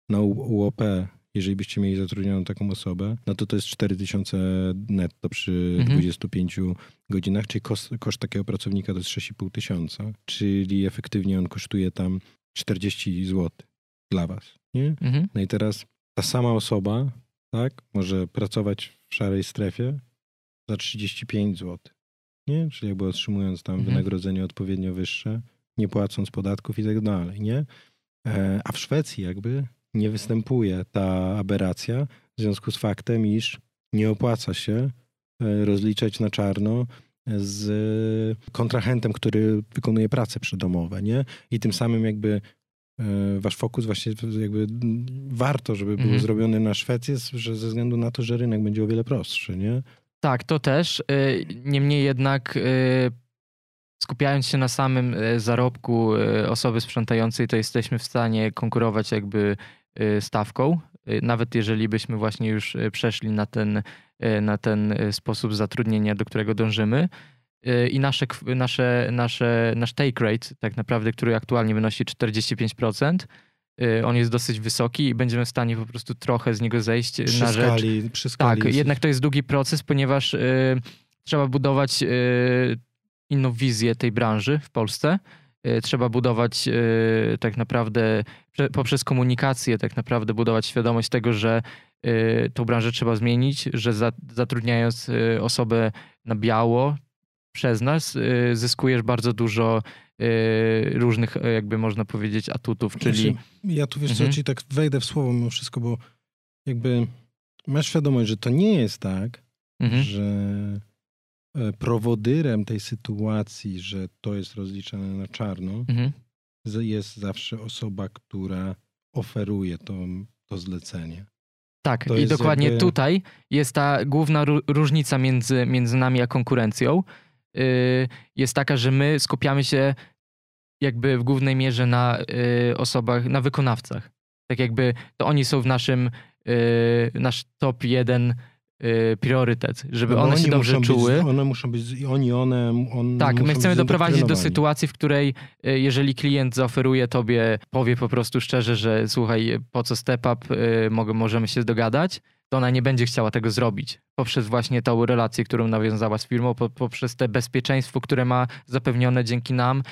na UOP jeżeli byście mieli zatrudnioną taką osobę, no to to jest 4000 netto przy mhm. 25 godzinach, czyli koszt, koszt takiego pracownika to jest 6,5 tysiąca, czyli efektywnie on kosztuje tam 40 zł dla was, nie? Mhm. No i teraz ta sama osoba, tak, może pracować w szarej strefie za 35 zł, nie? Czyli jakby otrzymując tam mhm. wynagrodzenie odpowiednio wyższe, nie płacąc podatków i tak dalej, nie? E, a w Szwecji jakby nie występuje ta aberracja w związku z faktem, iż nie opłaca się rozliczać na czarno z kontrahentem, który wykonuje prace przydomowe, nie? I tym samym jakby wasz fokus właśnie jakby warto, żeby był mhm. zrobiony na Szwecję, że ze względu na to, że rynek będzie o wiele prostszy, nie? Tak, to też. Niemniej jednak skupiając się na samym e, zarobku e, osoby sprzątającej, to jesteśmy w stanie konkurować jakby e, stawką. Nawet jeżeli byśmy właśnie już przeszli na ten, na ten sposób zatrudnienia, do którego dążymy. I nasze, nasze, nasze, nasz take rate, tak naprawdę, który aktualnie wynosi 45%, on jest dosyć wysoki i będziemy w stanie po prostu trochę z niego zejść przy na skali, rzecz. Przy skali tak, jednak to jest długi proces, ponieważ y, trzeba budować y, inną wizję tej branży w Polsce. E, trzeba budować e, tak naprawdę poprzez komunikację, tak naprawdę budować świadomość tego, że e, tą branżę trzeba zmienić, że zatrudniając osobę na biało przez nas, zyskujesz bardzo dużo różnych, jakby można powiedzieć, atutów, czyli... Ja tu wiesz mhm. co, ci tak wejdę w słowo mimo wszystko, bo jakby masz świadomość, że to nie jest tak, mhm. że E, prowodyrem tej sytuacji, że to jest rozliczane na czarno, mhm. jest zawsze osoba, która oferuje to, to zlecenie. Tak, to i dokładnie jakby... tutaj jest ta główna różnica między, między nami a konkurencją. Yy, jest taka, że my skupiamy się jakby w głównej mierze na yy, osobach, na wykonawcach. Tak jakby to oni są w naszym, yy, nasz top jeden Y, priorytet, żeby no one się dobrze czuły. Być, one muszą być, oni, one, on, Tak, my chcemy doprowadzić do sytuacji, w której y, jeżeli klient zaoferuje tobie, powie po prostu szczerze, że słuchaj, po co step up, y, możemy się dogadać, to ona nie będzie chciała tego zrobić. Poprzez właśnie tą relację, którą nawiązała z firmą, poprzez te bezpieczeństwo, które ma zapewnione dzięki nam,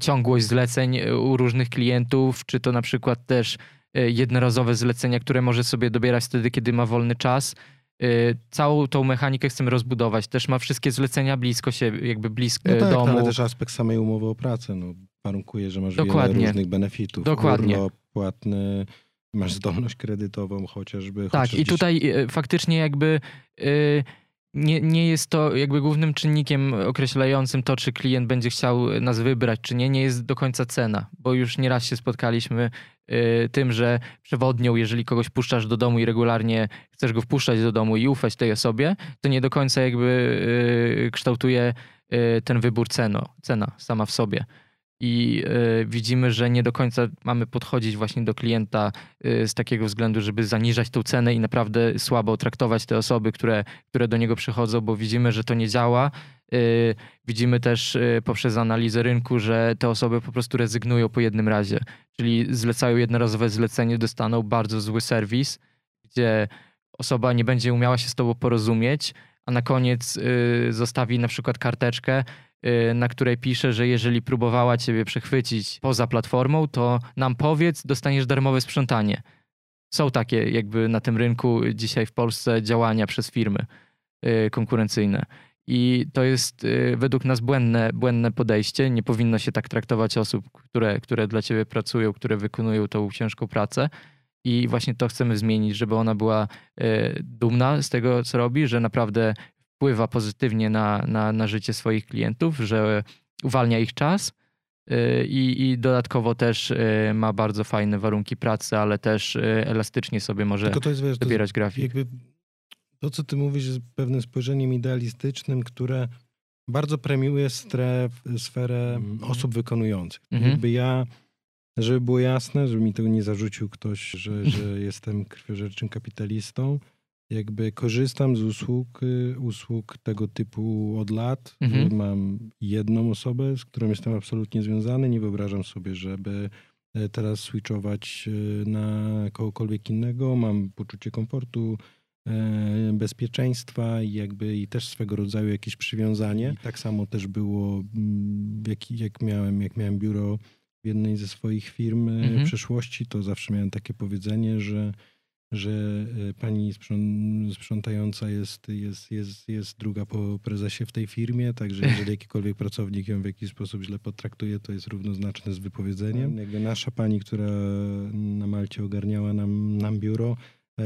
ciągłość zleceń u różnych klientów, czy to na przykład też jednorazowe zlecenia, które może sobie dobierać wtedy, kiedy ma wolny czas Y, całą tą mechanikę chcemy rozbudować. Też ma wszystkie zlecenia blisko siebie, jakby blisko no tak, domu. ale też aspekt samej umowy o pracę no, warunkuje, że masz Dokładnie. wiele różnych benefitów. Dokładnie. Urlop płatny, masz zdolność kredytową chociażby. Tak, i tutaj y, faktycznie jakby... Yy, nie, nie jest to jakby głównym czynnikiem określającym to, czy klient będzie chciał nas wybrać, czy nie, nie jest do końca cena, bo już nieraz się spotkaliśmy y, tym, że przewodnią, jeżeli kogoś puszczasz do domu i regularnie chcesz go wpuszczać do domu i ufać tej osobie, to nie do końca jakby y, kształtuje y, ten wybór ceno, cena sama w sobie i y, widzimy, że nie do końca mamy podchodzić właśnie do klienta y, z takiego względu, żeby zaniżać tą cenę i naprawdę słabo traktować te osoby, które, które do niego przychodzą, bo widzimy, że to nie działa. Y, widzimy też poprzez analizę rynku, że te osoby po prostu rezygnują po jednym razie, czyli zlecają jednorazowe zlecenie, dostaną bardzo zły serwis, gdzie osoba nie będzie umiała się z tobą porozumieć, a na koniec zostawi na przykład karteczkę, Y, na której pisze, że jeżeli próbowała ciebie przechwycić poza platformą, to nam powiedz, dostaniesz darmowe sprzątanie. Są takie jakby na tym rynku dzisiaj w Polsce działania przez firmy y, konkurencyjne. I to jest y, według nas błędne, błędne podejście. Nie powinno się tak traktować osób, które, które dla ciebie pracują, które wykonują tą ciężką pracę. I właśnie to chcemy zmienić, żeby ona była dumna z tego, co robi, że naprawdę wpływa pozytywnie na, na, na życie swoich klientów, że uwalnia ich czas y, i, i dodatkowo też y, ma bardzo fajne warunki pracy, ale też elastycznie sobie może to jest, wiesz, dobierać to grafik. to, co ty mówisz, jest pewnym spojrzeniem idealistycznym, które bardzo premiuje stref, sferę mm. osób wykonujących. Mhm. Jakby ja, żeby było jasne, żeby mi tego nie zarzucił ktoś, że, że jestem krwiożerczym kapitalistą, jakby korzystam z usług, y, usług tego typu od lat. Mhm. Mam jedną osobę, z którą jestem absolutnie związany. Nie wyobrażam sobie, żeby e, teraz switchować e, na kogokolwiek innego. Mam poczucie komfortu, e, bezpieczeństwa i jakby i też swego rodzaju jakieś przywiązanie. I tak samo też było, mm, jak, jak, miałem, jak miałem biuro w jednej ze swoich firm mhm. w przeszłości, to zawsze miałem takie powiedzenie, że że e, pani sprzątająca jest, jest, jest, jest druga po prezesie w tej firmie, także jeżeli jakikolwiek pracownik ją w jakiś sposób źle potraktuje, to jest równoznaczne z wypowiedzeniem. Jakby nasza pani, która na Malcie ogarniała nam, nam biuro, e,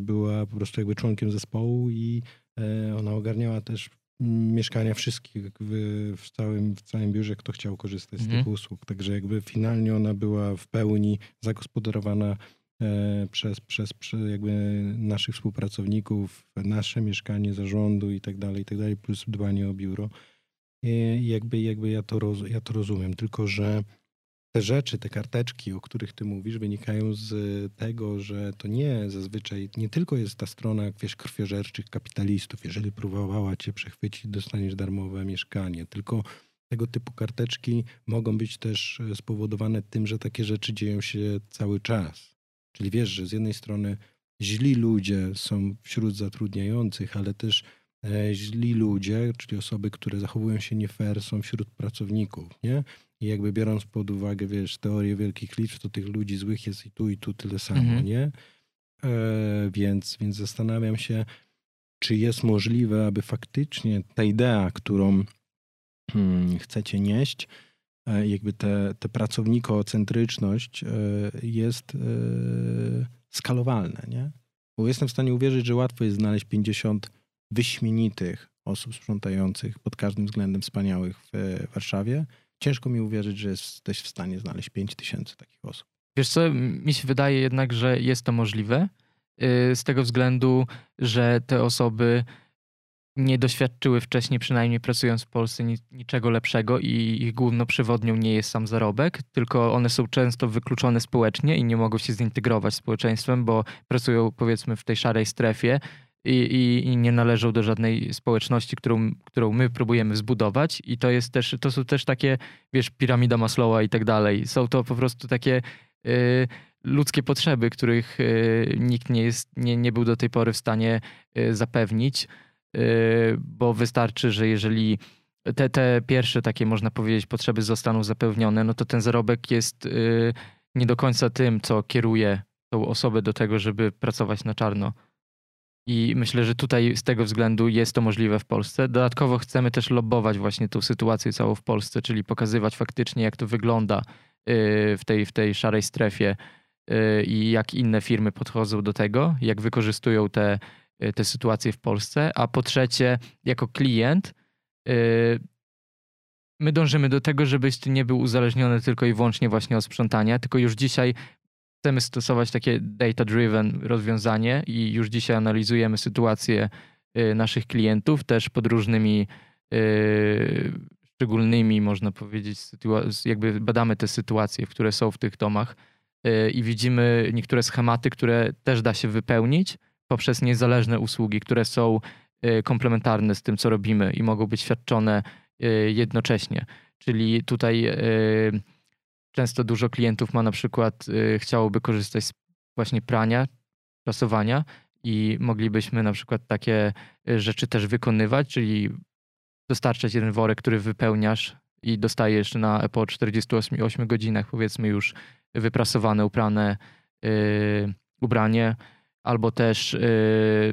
była po prostu jakby członkiem zespołu i E, ona ogarniała też mieszkania wszystkich w, w, całym, w całym biurze, kto chciał korzystać z mhm. tych usług. Także jakby finalnie ona była w pełni zagospodarowana e, przez, przez, przez jakby naszych współpracowników, nasze mieszkanie zarządu i tak dalej, i tak dalej, plus dbanie o biuro. I jakby, jakby ja, to roz, ja to rozumiem, tylko że te rzeczy, te karteczki, o których ty mówisz, wynikają z tego, że to nie zazwyczaj, nie tylko jest ta strona, wiesz, krwiożerczych kapitalistów. Jeżeli próbowała cię przechwycić, dostaniesz darmowe mieszkanie. Tylko tego typu karteczki mogą być też spowodowane tym, że takie rzeczy dzieją się cały czas. Czyli wiesz, że z jednej strony źli ludzie są wśród zatrudniających, ale też e, źli ludzie, czyli osoby, które zachowują się nie fair, są wśród pracowników, nie? I jakby biorąc pod uwagę, wiesz, teorię wielkich liczb, to tych ludzi złych jest i tu, i tu tyle samo, mhm. nie? E, więc, więc zastanawiam się, czy jest możliwe, aby faktycznie ta idea, którą hmm, chcecie nieść, e, jakby te, te pracownikocentryczność e, jest e, skalowalne, nie? Bo jestem w stanie uwierzyć, że łatwo jest znaleźć 50 wyśmienitych osób sprzątających pod każdym względem wspaniałych w Warszawie, ciężko mi uwierzyć, że jesteś w stanie znaleźć 5 tysięcy takich osób. Wiesz co, mi się wydaje jednak, że jest to możliwe y, z tego względu, że te osoby nie doświadczyły wcześniej, przynajmniej pracując w Polsce, niczego lepszego i ich główną przewodnią nie jest sam zarobek, tylko one są często wykluczone społecznie i nie mogą się zintegrować z społeczeństwem, bo pracują powiedzmy w tej szarej strefie, i, i, i, nie należą do żadnej społeczności, którą, którą my próbujemy zbudować. I to jest też, to są też takie, wiesz, piramida Maslowa i tak dalej. Są to po prostu takie y, ludzkie potrzeby, których y, nikt nie, jest, nie, nie był do tej pory w stanie y, zapewnić, y, bo wystarczy, że jeżeli te, te pierwsze takie, można powiedzieć, potrzeby zostaną zapewnione, no to ten zarobek jest y, nie do końca tym, co kieruje tą osobę do tego, żeby pracować na czarno. I myślę, że tutaj z tego względu jest to możliwe w Polsce. Dodatkowo chcemy też lobbować właśnie tą sytuację całą w Polsce, czyli pokazywać faktycznie, jak to wygląda y, w tej, w tej szarej strefie y, i jak inne firmy podchodzą do tego, jak wykorzystują te, y, te sytuacje w Polsce. A po trzecie, jako klient, my dążymy do tego, żebyś nie był uzależniony tylko i wyłącznie właśnie od sprzątania, tylko już dzisiaj chcemy stosować takie data-driven rozwiązanie i już dzisiaj analizujemy sytuację y, naszych klientów też pod różnymi y, szczególnymi, można powiedzieć, jakby badamy te sytuacje, które są w tych domach y, i widzimy niektóre schematy, które też da się wypełnić poprzez niezależne usługi, które są komplementarne z tym, co robimy i mogą być świadczone jednocześnie. Czyli tutaj Często dużo klientów ma na przykład, y, chciałoby korzystać z właśnie prania, prasowania i moglibyśmy na przykład takie y, rzeczy też wykonywać, czyli dostarczać jeden worek, który wypełniasz i dostajesz na po 48 godzinach powiedzmy już wyprasowane, uprane yy, ubranie, albo też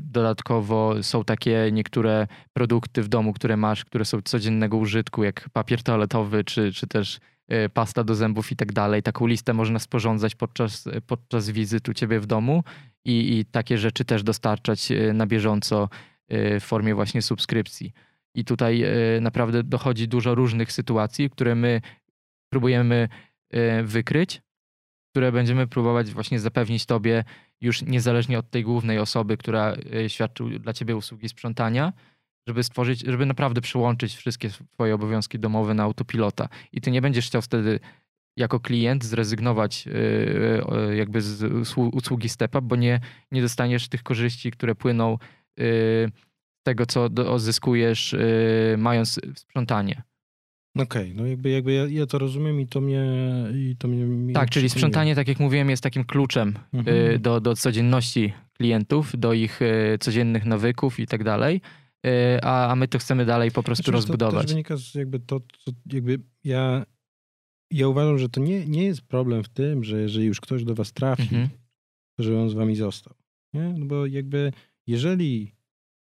dodatkowo są takie niektóre produkty w domu, które masz, które są codziennego użytku, jak papier toaletowy, czy, czy też Y, pasta do zębów i tak dalej. Taką listę można sporządzać podczas, podczas wizyt u ciebie w domu i, i takie rzeczy też dostarczać y, na bieżąco y, w formie właśnie subskrypcji. I tutaj naprawdę dochodzi dużo różnych sytuacji, które my próbujemy wykryć, które będziemy próbować właśnie zapewnić tobie już niezależnie od tej głównej osoby, która świadczy dla ciebie usługi sprzątania, żeby stworzyć, żeby naprawdę przyłączyć wszystkie twoje obowiązki domowe na autopilota. I ty nie będziesz chciał wtedy jako klient zrezygnować y, y, jakby z usługi StepUp, bo nie, nie dostaniesz tych korzyści, które płyną y, z tego, co zyskujesz mając sprzątanie. Okej, okay, no jakby, jakby ja, ja, to rozumiem i to mnie... I to mnie, mnie tak, czyli sprzątanie, tak jak mówiłem, jest takim kluczem mhm. do, do codzienności klientów, do ich codziennych nawyków i tak dalej. Y, a, a my to chcemy dalej po prostu znaczy, rozbudować. To też wynika z jakby to, co jakby ja, ja uważam, że to nie, nie jest problem w tym, że jeżeli już ktoś do was trafi, mhm. to żeby on z wami został. Nie? No bo jakby jeżeli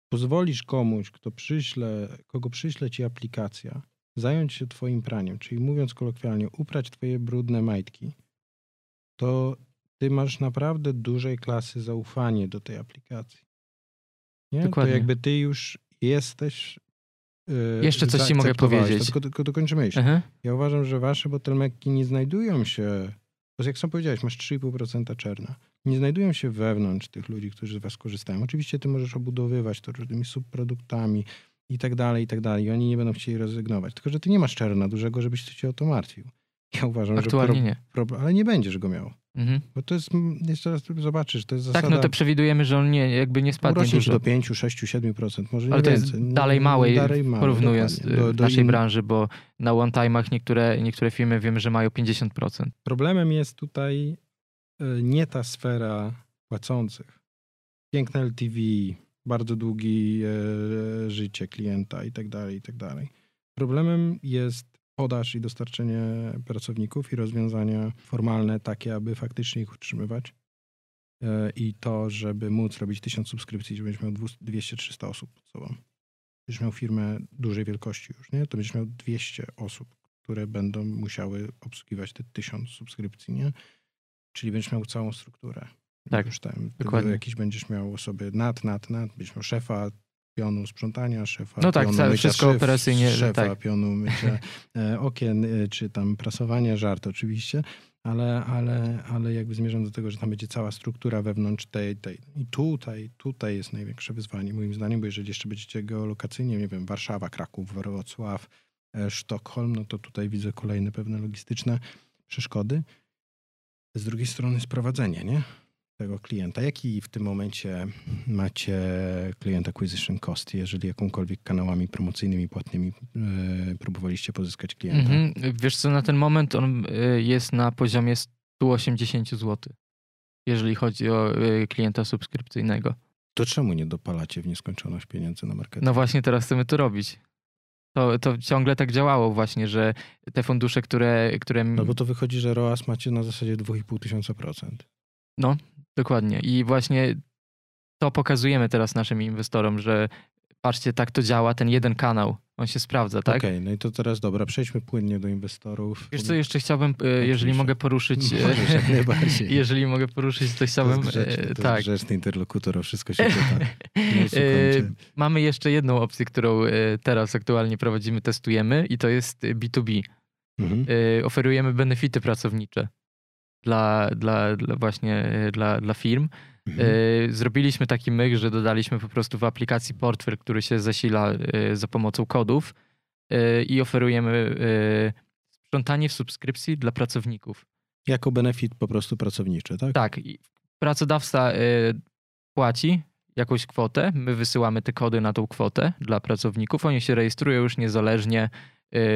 pozwolisz komuś, kto przyśle, kogo przyśle ci aplikacja, zająć się twoim praniem, czyli mówiąc kolokwialnie, uprać twoje brudne majtki, to ty masz naprawdę dużej klasy zaufanie do tej aplikacji. Nie? Dokładnie. to jakby ty już jesteś... e, Jeszcze coś ci mogę zaakceptowałeś to, powiedzieć. Tylko, dokończę myśl. Aha. Ja uważam, że wasze bottlenecki nie znajdują się, bo jak sam powiedziałeś, masz 3,5% czerna. Nie znajdują się wewnątrz tych ludzi, którzy z was korzystają. Oczywiście ty możesz obudowywać to różnymi subproduktami i tak dalej, i tak dalej. I oni nie będą chcieli rezygnować. Tylko, że ty nie masz czerna dużego, żebyś się o to martwił. Ja uważam, Aktualnie że pro, pro, ale nie będziesz go miał. Mhm. Bo to jest, mm, jeszcze raz zobaczysz, to jest zasada... Tak, no to przewidujemy, że on nie, jakby nie spadnie urośnie ci dużo. do 5, 6, 7%, może nie Ale to jest więcej. No, dalej małe, dalej małe, porównując y, Do- do naszej in- branży, bo na one-time'ach niektóre, niektóre firmy wiemy, że mają 50%. Problemem jest tutaj e, nie ta sfera płacących. Piękne LTV, bardzo długi e, życie klienta i tak dalej, i tak dalej. Problemem jest podaż i dostarczenie pracowników i rozwiązania formalne takie, aby faktycznie ich utrzymywać. E, I to, żeby móc robić 1000 subskrypcji, żebyś miał 200-300 osób pod sobą. Będziesz miał firmę dużej wielkości już, nie? To będziesz miał 200 osób, które będą musiały obsługiwać te 1000 subskrypcji, nie? Czyli będziesz miał całą strukturę. Tak, Już tam, dokładnie. jakiś będziesz miał osoby nad, nad, nad, będziesz miał szefa pionu sprzątania, szefa No tak, pionu mycia wszystko szyf, operacyjnie, szefa tak. pionu mycia e, okien, e, czy tam prasowania, żart oczywiście, ale, ale, ale jakby zmierzam do tego, że tam będzie cała struktura wewnątrz tej, tej. I tutaj, tutaj jest największe wyzwanie moim zdaniem, bo jeżeli jeszcze będziecie geolokacyjnie, nie wiem, Warszawa, Kraków, Wrocław, e, Sztokholm, no to tutaj widzę kolejne pewne logistyczne przeszkody. Z drugiej strony sprowadzenie, nie? Tego klienta. Jaki w tym momencie macie client acquisition cost, jeżeli jakąkolwiek kanałami promocyjnymi, płatnymi e, próbowaliście pozyskać klienta? Mhm. Wiesz co, na ten moment on y, jest na poziomie 180 zł, jeżeli chodzi o y, klienta subskrypcyjnego. To czemu nie dopalacie w nieskończoność pieniędzy na marketing? No właśnie teraz chcemy to robić. To, to ciągle tak działało właśnie, że te fundusze, które... które No bo to wychodzi, że ROAS macie na zasadzie 2,5 tysiąca procent. No, dokładnie. I właśnie to pokazujemy teraz naszym inwestorom, że patrzcie, tak to działa, ten jeden kanał, on się sprawdza, tak? Okej, no i to teraz dobra, przejdźmy płynnie do inwestorów. Wiesz co, jeszcze chciałbym, e, jeżeli Oczywiście. mogę poruszyć, e, Możesz jak najbardziej. jeżeli mogę poruszyć, to To chciałbym, jest grzeczny, e, to tak. grzeczny interlokutor, o wszystko się pyta. Mamy jeszcze jedną opcję, którą teraz aktualnie prowadzimy, testujemy i to jest B2B. Mhm. Oferujemy benefity pracownicze dla, dla, dla właśnie e, dla, dla firm. Mhm. E, Zrobiliśmy taki myk, że dodaliśmy po prostu w aplikacji portfel, który się zasila e, za pomocą kodów i oferujemy sprzątanie w subskrypcji dla pracowników. Jako benefit po prostu pracowniczy, tak? Tak, pracodawca płaci jakąś kwotę, my wysyłamy te kody na tą kwotę dla pracowników, oni się rejestrują już niezależnie,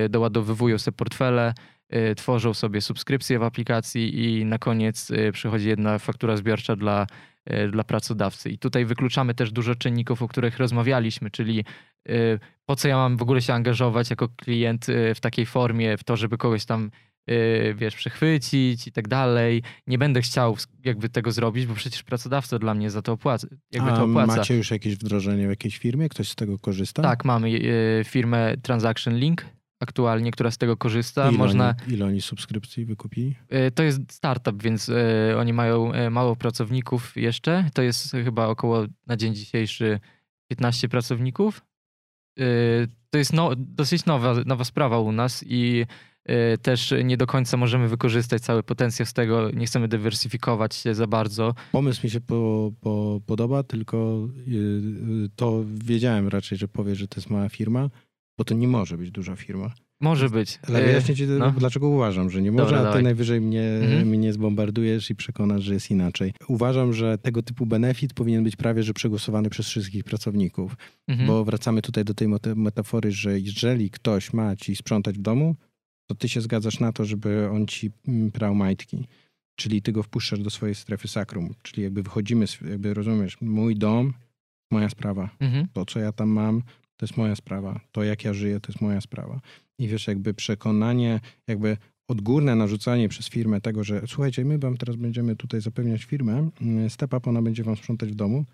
doładowywują sobie portfele, e, tworzą sobie subskrypcje w aplikacji i na koniec e, przychodzi jedna faktura zbiorcza dla, dla pracodawcy. I tutaj wykluczamy też dużo czynników, o których rozmawialiśmy, czyli po co ja mam w ogóle się angażować jako klient w takiej formie, w to, żeby kogoś tam wiesz, przechwycić i tak dalej. Nie będę chciał jakby tego zrobić, bo przecież pracodawca dla mnie za to opłaca. Jakby A to opłaca. macie już jakieś wdrożenie w jakiejś firmie? Ktoś z tego korzysta? Tak, mamy firmę Transaction Link aktualnie, która z tego korzysta. Ile, Można, oni, ile oni subskrypcji wykupili? e, to jest startup, więc e, oni mają e, mało pracowników jeszcze. To jest chyba około na dzień dzisiejszy 15 pracowników. To jest no, dosyć nowa, nowa sprawa u nas i też nie do końca możemy wykorzystać cały potencjał z tego. Nie chcemy dywersyfikować się za bardzo. Pomysł mi się po, po, podoba, tylko to wiedziałem raczej, że powie, że to jest mała firma, bo to nie może być duża firma. Może być. Ale E, wyjaśnię ci, no. dlaczego uważam, że nie może, Dobra, a ty dawaj. najwyżej mnie, Mhm. mnie zbombardujesz i przekonasz, że jest inaczej. Uważam, że tego typu benefit powinien być prawie, że przegłosowany przez wszystkich pracowników. Mhm. Bo wracamy tutaj do tej meta- metafory, że jeżeli ktoś ma ci sprzątać w domu, to ty się zgadzasz na to, żeby on ci mm, prał majtki. Czyli ty go wpuszczasz do swojej strefy sakrum. Czyli jakby wychodzimy, jakby rozumiesz, mój dom, moja sprawa. Mhm. To, co ja tam mam, to jest moja sprawa. To, jak ja żyję, to jest moja sprawa. I wiesz, jakby przekonanie, jakby odgórne narzucanie przez firmę tego, że słuchajcie, my wam teraz będziemy tutaj zapewniać firmę, mm, step up, ona będzie wam sprzątać w domu,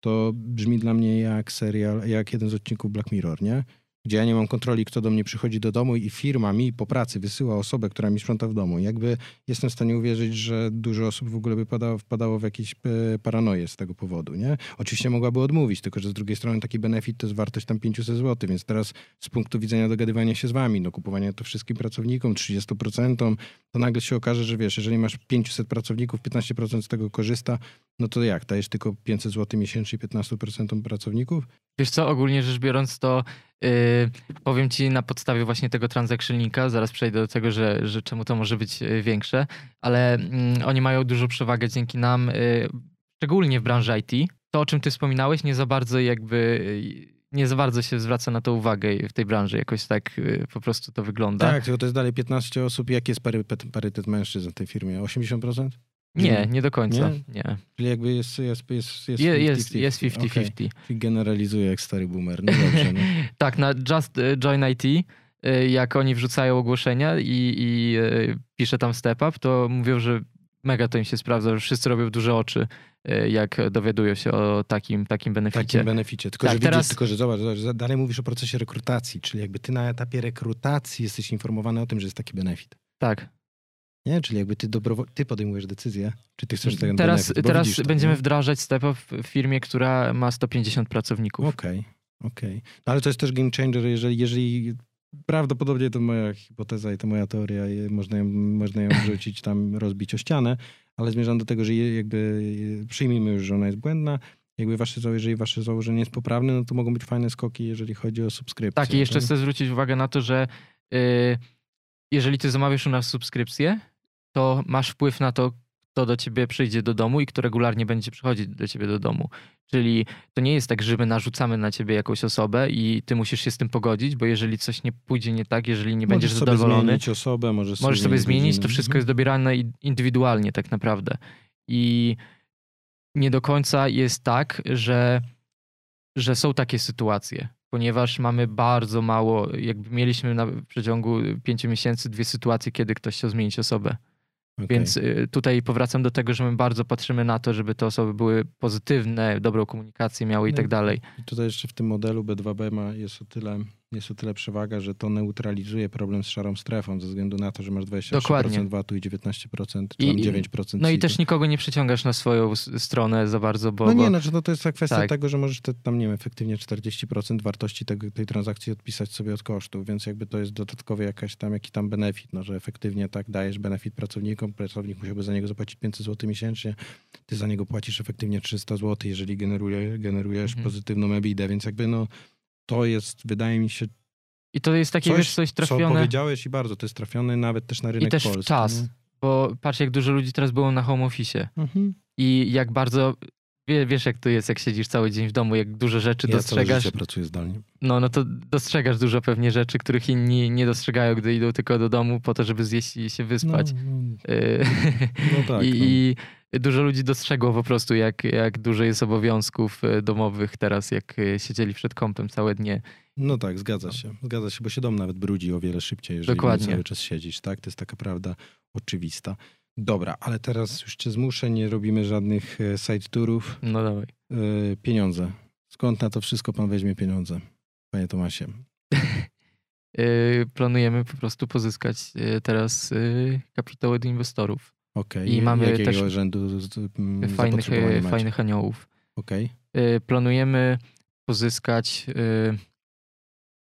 to brzmi dla mnie jak serial, jak jeden z odcinków Black Mirror, nie? Gdzie ja nie mam kontroli, kto do mnie przychodzi do domu i firma mi po pracy wysyła osobę, która mi sprząta w domu. Jakby jestem w stanie uwierzyć, że dużo osób w ogóle by padało, wpadało w jakieś e, paranoje z tego powodu, nie? Oczywiście mogłaby odmówić, tylko że z drugiej strony taki benefit to jest wartość tam 500 zł, więc teraz z punktu widzenia dogadywania się z wami, no kupowania to wszystkim pracownikom, 30%, to nagle się okaże, że wiesz, jeżeli masz 500 pracowników, 15% z tego korzysta, no to jak, dajesz tylko 500 zł miesięcznie 15% pracowników? Wiesz co, ogólnie rzecz biorąc to powiem ci na podstawie właśnie tego transaction linka, zaraz przejdę do tego, że, że czemu to może być y, większe, ale yy, oni mają dużą przewagę dzięki nam, yy, szczególnie w branży IT. To, o czym ty wspominałeś, nie za bardzo jakby y, nie za bardzo się zwraca na to uwagę w tej branży. Jakoś tak y, po prostu to wygląda. Tak, tylko to jest dalej 15 osób. Jaki jest parytet, parytet mężczyzn w tej firmie? 80%? Nie, nie do końca. Nie? nie. Czyli jakby jest jest jest jest 50-50. Jest, jest 50-50. Okay. Czyli generalizuje jak stary boomer. No dobrze. No. tak, na Just y, Join IT y, jak oni wrzucają ogłoszenia i, i pisze tam step up, to mówią, że mega to im się sprawdza, że wszyscy robią duże oczy jak dowiadują się o takim, takim beneficie. Takim beneficie. Tylko, tak, że teraz... tylko, że zobacz, zobacz, dalej mówisz o procesie rekrutacji, czyli jakby ty na etapie rekrutacji jesteś informowany o tym, że jest taki benefit. Tak. Nie? Czyli jakby ty, dobrowo- ty podejmujesz decyzję, czy ty chcesz ten Teraz, benefit, teraz będziemy nie? wdrażać StepUp w firmie, która ma 150 pracowników. Okej, okay, okej. Okay. No ale to jest też game changer, jeżeli, jeżeli prawdopodobnie to moja hipoteza i to moja teoria, można ją, można ją wrzucić tam, rozbić o ścianę, ale zmierzam do tego, że jakby przyjmijmy już, że ona jest błędna, jakby wasze, jeżeli wasze założenie jest poprawne, no to mogą być fajne skoki, jeżeli chodzi o subskrypcję. Tak, i jeszcze tak? chcę zwrócić uwagę na to, że yy, jeżeli ty zamawiasz u nas subskrypcję, to masz wpływ na to, kto do ciebie przyjdzie do domu i kto regularnie będzie przychodzić do ciebie do domu. Czyli to nie jest tak, że my narzucamy na ciebie jakąś osobę i ty musisz się z tym pogodzić, bo jeżeli coś nie pójdzie nie tak, jeżeli nie możesz będziesz sobie zadowolony, zmienić osobę, możesz sobie, możesz sobie zmienić, to wszystko jest dobierane indywidualnie tak naprawdę. I nie do końca jest tak, że, że są takie sytuacje, ponieważ mamy bardzo mało, jakby mieliśmy na przeciągu pięciu miesięcy dwie sytuacje, kiedy ktoś chciał zmienić osobę. Okay. Więc y, tutaj powracam do tego, że my bardzo patrzymy na to, żeby te osoby były pozytywne, dobrą komunikację miały i no tak dalej. I tutaj jeszcze w tym modelu B2B ma jest o tyle jest o tyle przewaga, że to neutralizuje problem z szarą strefą ze względu na to, że masz 23% Dokładnie. VAT-u i 19% czy I, 9%. No i też nikogo nie przyciągasz na swoją stronę za bardzo, bo... No nie, bo... znaczy no to jest kwestia tak. tego, że możesz te, tam, nie wiem, efektywnie 40% wartości tego, tej transakcji odpisać sobie od kosztów, więc jakby to jest dodatkowy jakaś tam, jaki tam benefit, no, że efektywnie tak dajesz benefit pracownikom, pracownik musiałby za niego zapłacić 500 zł miesięcznie, ty za niego płacisz efektywnie 300 zł, jeżeli generuje, generujesz mhm. pozytywną EBITDA, więc jakby no to jest, wydaje mi się, i to jest takie, coś, wiesz, coś trafione. Co powiedziałeś i bardzo, to jest trafione nawet też na rynek I też polski. czas, nie? bo patrz jak dużo ludzi teraz było na home office mhm. i jak bardzo, wiesz jak to jest, jak siedzisz cały dzień w domu, jak dużo rzeczy ja dostrzegasz. Ja pracuję zdalnie. No, no to dostrzegasz dużo pewnie rzeczy, których inni nie dostrzegają, gdy idą tylko do domu po to, żeby zjeść i się wyspać. No, no. Y, no tak. I, no. I, dużo ludzi dostrzegło po prostu, jak, jak dużo jest obowiązków y, domowych teraz, jak y, siedzieli przed kąpem całe dnie no tak, zgadza się. Zgadza się, bo się dom nawet brudzi o wiele szybciej, jeżeli Dokładnie. cały czas siedzisz, tak? To jest taka prawda oczywista. Dobra, ale teraz już cię zmuszę, nie robimy żadnych e, side tourów. No dawaj. E, pieniądze. Skąd na to wszystko pan weźmie pieniądze, panie Tomasie? E, planujemy po prostu pozyskać teraz kapitał od inwestorów. Okay. I mamy Jakiego też rzędu fajnych, fajnych aniołów. Okay. Planujemy pozyskać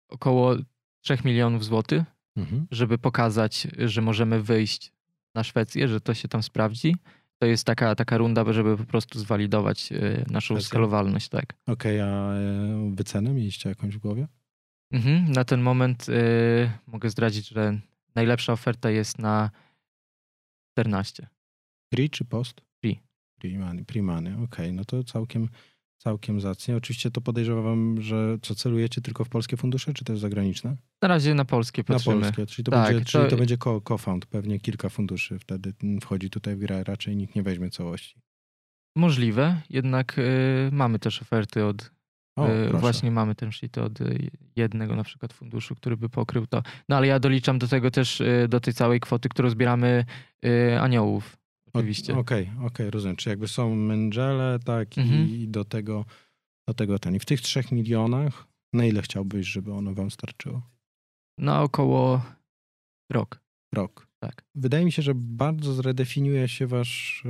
około 3 milionów złotych, mhm. żeby pokazać, że możemy wyjść na Szwecję, że to się tam sprawdzi. To jest taka, taka runda, żeby po prostu zwalidować e, naszą skalowalność, tak. Okej, okay, a e, wycenę mieliście jakąś w głowie? Mhm, na ten moment y, mogę zdradzić, że najlepsza oferta jest na 14. Pre czy post? Pre. Pre-money, pre okej, okay, no to całkiem, Całkiem zacnie. Oczywiście to podejrzewam, że co celujecie tylko w polskie fundusze, czy też zagraniczne? Na razie na polskie patrzymy. Na polskie, czyli to tak, będzie, czyli to... to będzie co-found, pewnie kilka funduszy wtedy wchodzi tutaj w grę, raczej nikt nie weźmie całości. Możliwe, jednak y, mamy też oferty od o, y, właśnie mamy ten sheet od y, jednego na przykład funduszu, który by pokrył to. No ale ja doliczam do tego też y, do tej całej kwoty, którą zbieramy aniołów. Oczywiście. Okej, okej, okay, rozumiem. Czy jakby są mędrzele, tak, mhm. i do tego, do tego ten. I w tych trzech milionach Na ile chciałbyś, żeby ono wam starczyło? Na około rok. Rok. Tak. Wydaje mi się, że bardzo zredefiniuje się wasz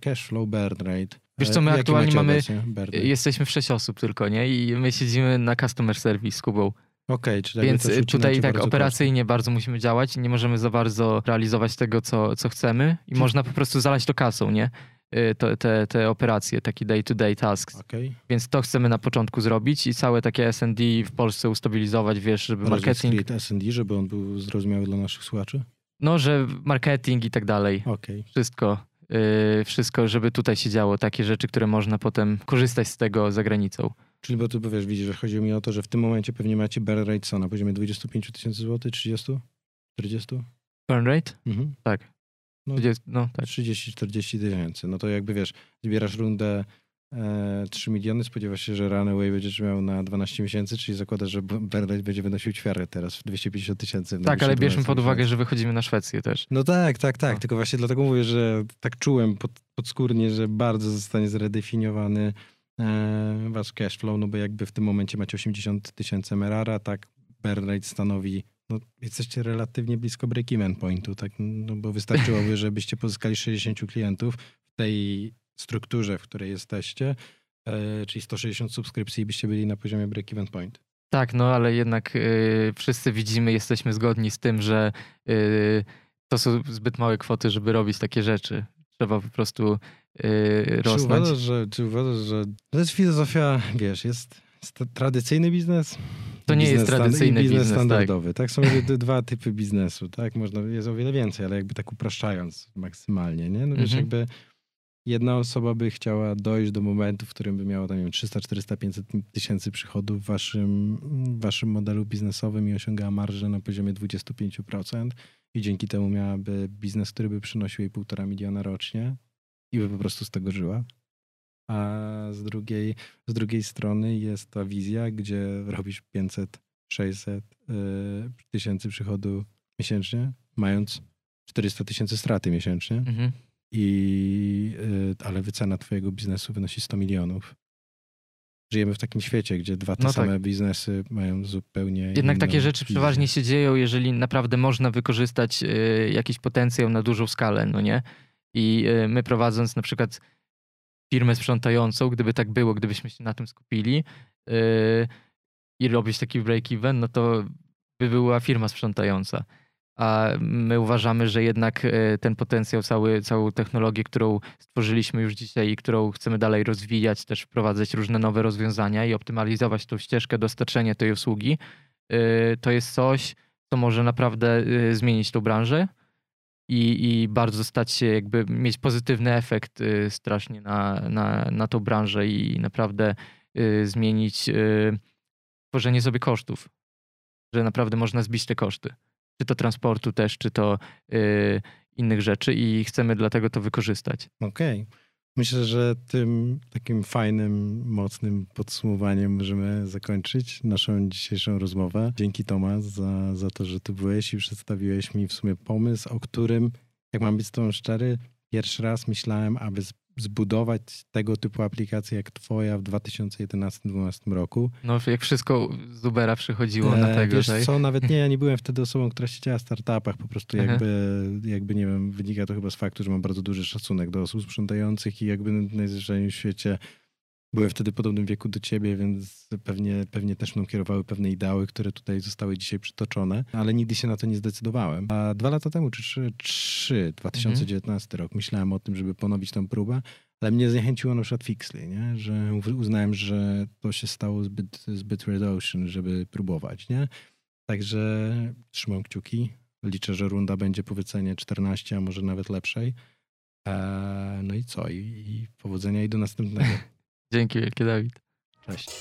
cash flow burn rate. Wiesz co, my aktualnie mamy- obecnie? Jesteśmy w sześć osób tylko, nie? I my siedzimy na customer service z Kubą. Okej, czyli jakby Więc tutaj tak bardzo operacyjnie bardzo musimy działać. Nie możemy za bardzo realizować tego, co, co chcemy. I Czy- można po prostu zalać to kasą, nie? Y, To, te, te operacje, taki day-to-day tasks. koszty. Okej. Więc to chcemy na początku zrobić i całe takie S&D w Polsce ustabilizować, wiesz, żeby marketing... Marketing. S&D, żeby on był zrozumiały dla naszych słuchaczy? No, że marketing i tak dalej. Okej. Wszystko. Y, Wszystko, żeby tutaj się działo. Takie rzeczy, które można potem korzystać z tego za granicą. Czyli bo tu bo wiesz, widzisz, że chodzi mi o to, że w tym momencie pewnie macie burn rate co, na poziomie 25 tysięcy złotych, 30? 40? Burn rate? Mhm. Tak. No, 30, no tak. 30-40 tysięcy. No to jakby wiesz, zbierasz rundę 3 miliony, spodziewasz się, że Runaway będziesz miał na 12 miesięcy, czyli zakładasz, że burn rate będzie wynosił ćwiarę teraz w 250 tysięcy. Tak, ale bierzmy 12 pod uwagę, że wychodzimy na Szwecję też. No tak, tak, tak. No. Tylko właśnie dlatego mówię, że tak czułem pod, podskórnie, że bardzo zostanie zredefiniowany e, wasz cash flow, no bo jakby w tym momencie macie 80 tysięcy MRR, tak burn rate stanowi, no jesteście relatywnie blisko break-even pointu, tak, no bo wystarczyłoby, żebyście pozyskali 60 klientów w tej strukturze, w której jesteście, e, czyli 160 subskrypcji byście byli na poziomie break-even point. Tak, no ale jednak y, wszyscy widzimy, jesteśmy zgodni z tym, że y, to są zbyt małe kwoty, żeby robić takie rzeczy. Trzeba po prostu y, Czy rosnąć. uważasz, że, czy uważasz, że to jest filozofia, wiesz, jest, jest tradycyjny biznes? To nie jest tradycyjny biznes, biznes, tak. standardowy. Tak, są jakby d- dwa typy biznesu, tak? Można, jest o wiele więcej, ale jakby tak upraszczając maksymalnie, nie? No wiesz, Mhm. jakby jedna osoba by chciała dojść do momentu, w którym by miała tam, nie wiem, 300, 400, 500 tysięcy przychodów w waszym, w waszym modelu biznesowym i osiągała marżę na poziomie 25% i dzięki temu miałaby biznes, który by przynosił jej półtora miliona rocznie i by po prostu z tego żyła. A z drugiej, z drugiej strony jest ta wizja, gdzie robisz 500, 600 y, tysięcy przychodu miesięcznie, mając 400 tysięcy straty miesięcznie, Mhm. I, y, ale wycena twojego biznesu wynosi 100 milionów. Żyjemy w takim świecie, gdzie dwa te No tak. same biznesy mają zupełnie Jednak takie rzeczy wizję. przeważnie się dzieją, jeżeli naprawdę można wykorzystać y, jakiś potencjał na dużą skalę, no nie? I y, my prowadząc na przykład firmę sprzątającą, gdyby tak było, gdybyśmy się na tym skupili y, i robić taki break-even, no to by była firma sprzątająca. A my uważamy, że jednak y, ten potencjał, cały, całą technologię, którą stworzyliśmy już dzisiaj i którą chcemy dalej rozwijać, też wprowadzać różne nowe rozwiązania i optymalizować tą ścieżkę dostarczenia tej usługi, y, to jest coś, co może naprawdę y, zmienić tą branżę i, i bardzo stać się jakby mieć pozytywny efekt strasznie na, na, na tą branżę i naprawdę zmienić tworzenie sobie kosztów, że naprawdę można zbić te koszty. Czy to transportu też, czy to y, innych rzeczy i chcemy dlatego to wykorzystać. Okej. Myślę, że tym takim fajnym, mocnym podsumowaniem możemy zakończyć naszą dzisiejszą rozmowę. Dzięki Tomasz za, za to, że tu byłeś i przedstawiłeś mi w sumie pomysł, o którym, jak mam być z tobą szczery, pierwszy raz myślałem, aby zbudować tego typu aplikację jak twoja w 2011-2012 roku. No jak wszystko z Ubera przychodziło na E, tego, Wiesz że... co, nawet nie, ja nie byłem wtedy osobą, która siedziała w startupach, po prostu jakby, jakby, nie wiem, wynika to chyba z faktu, że mam bardzo duży szacunek do osób sprzątających i jakby najzwyczajniej w świecie byłem wtedy w podobnym wieku do ciebie, więc pewnie, pewnie też mną kierowały pewne ideały, które tutaj zostały dzisiaj przytoczone, ale nigdy się na to nie zdecydowałem. A dwa lata temu, czy trzy, trzy 2019 rok, myślałem o tym, żeby ponowić tę próbę, ale mnie zniechęciło na przykład Fixly, nie? że uznałem, że to się stało zbyt, zbyt red ocean, żeby próbować. Nie? Także trzymam kciuki. Liczę, że runda będzie po wycenie 14, a może nawet lepszej. Eee, no i co? I, I powodzenia i do następnego. Dzięki wielkie, Dawid. Cześć.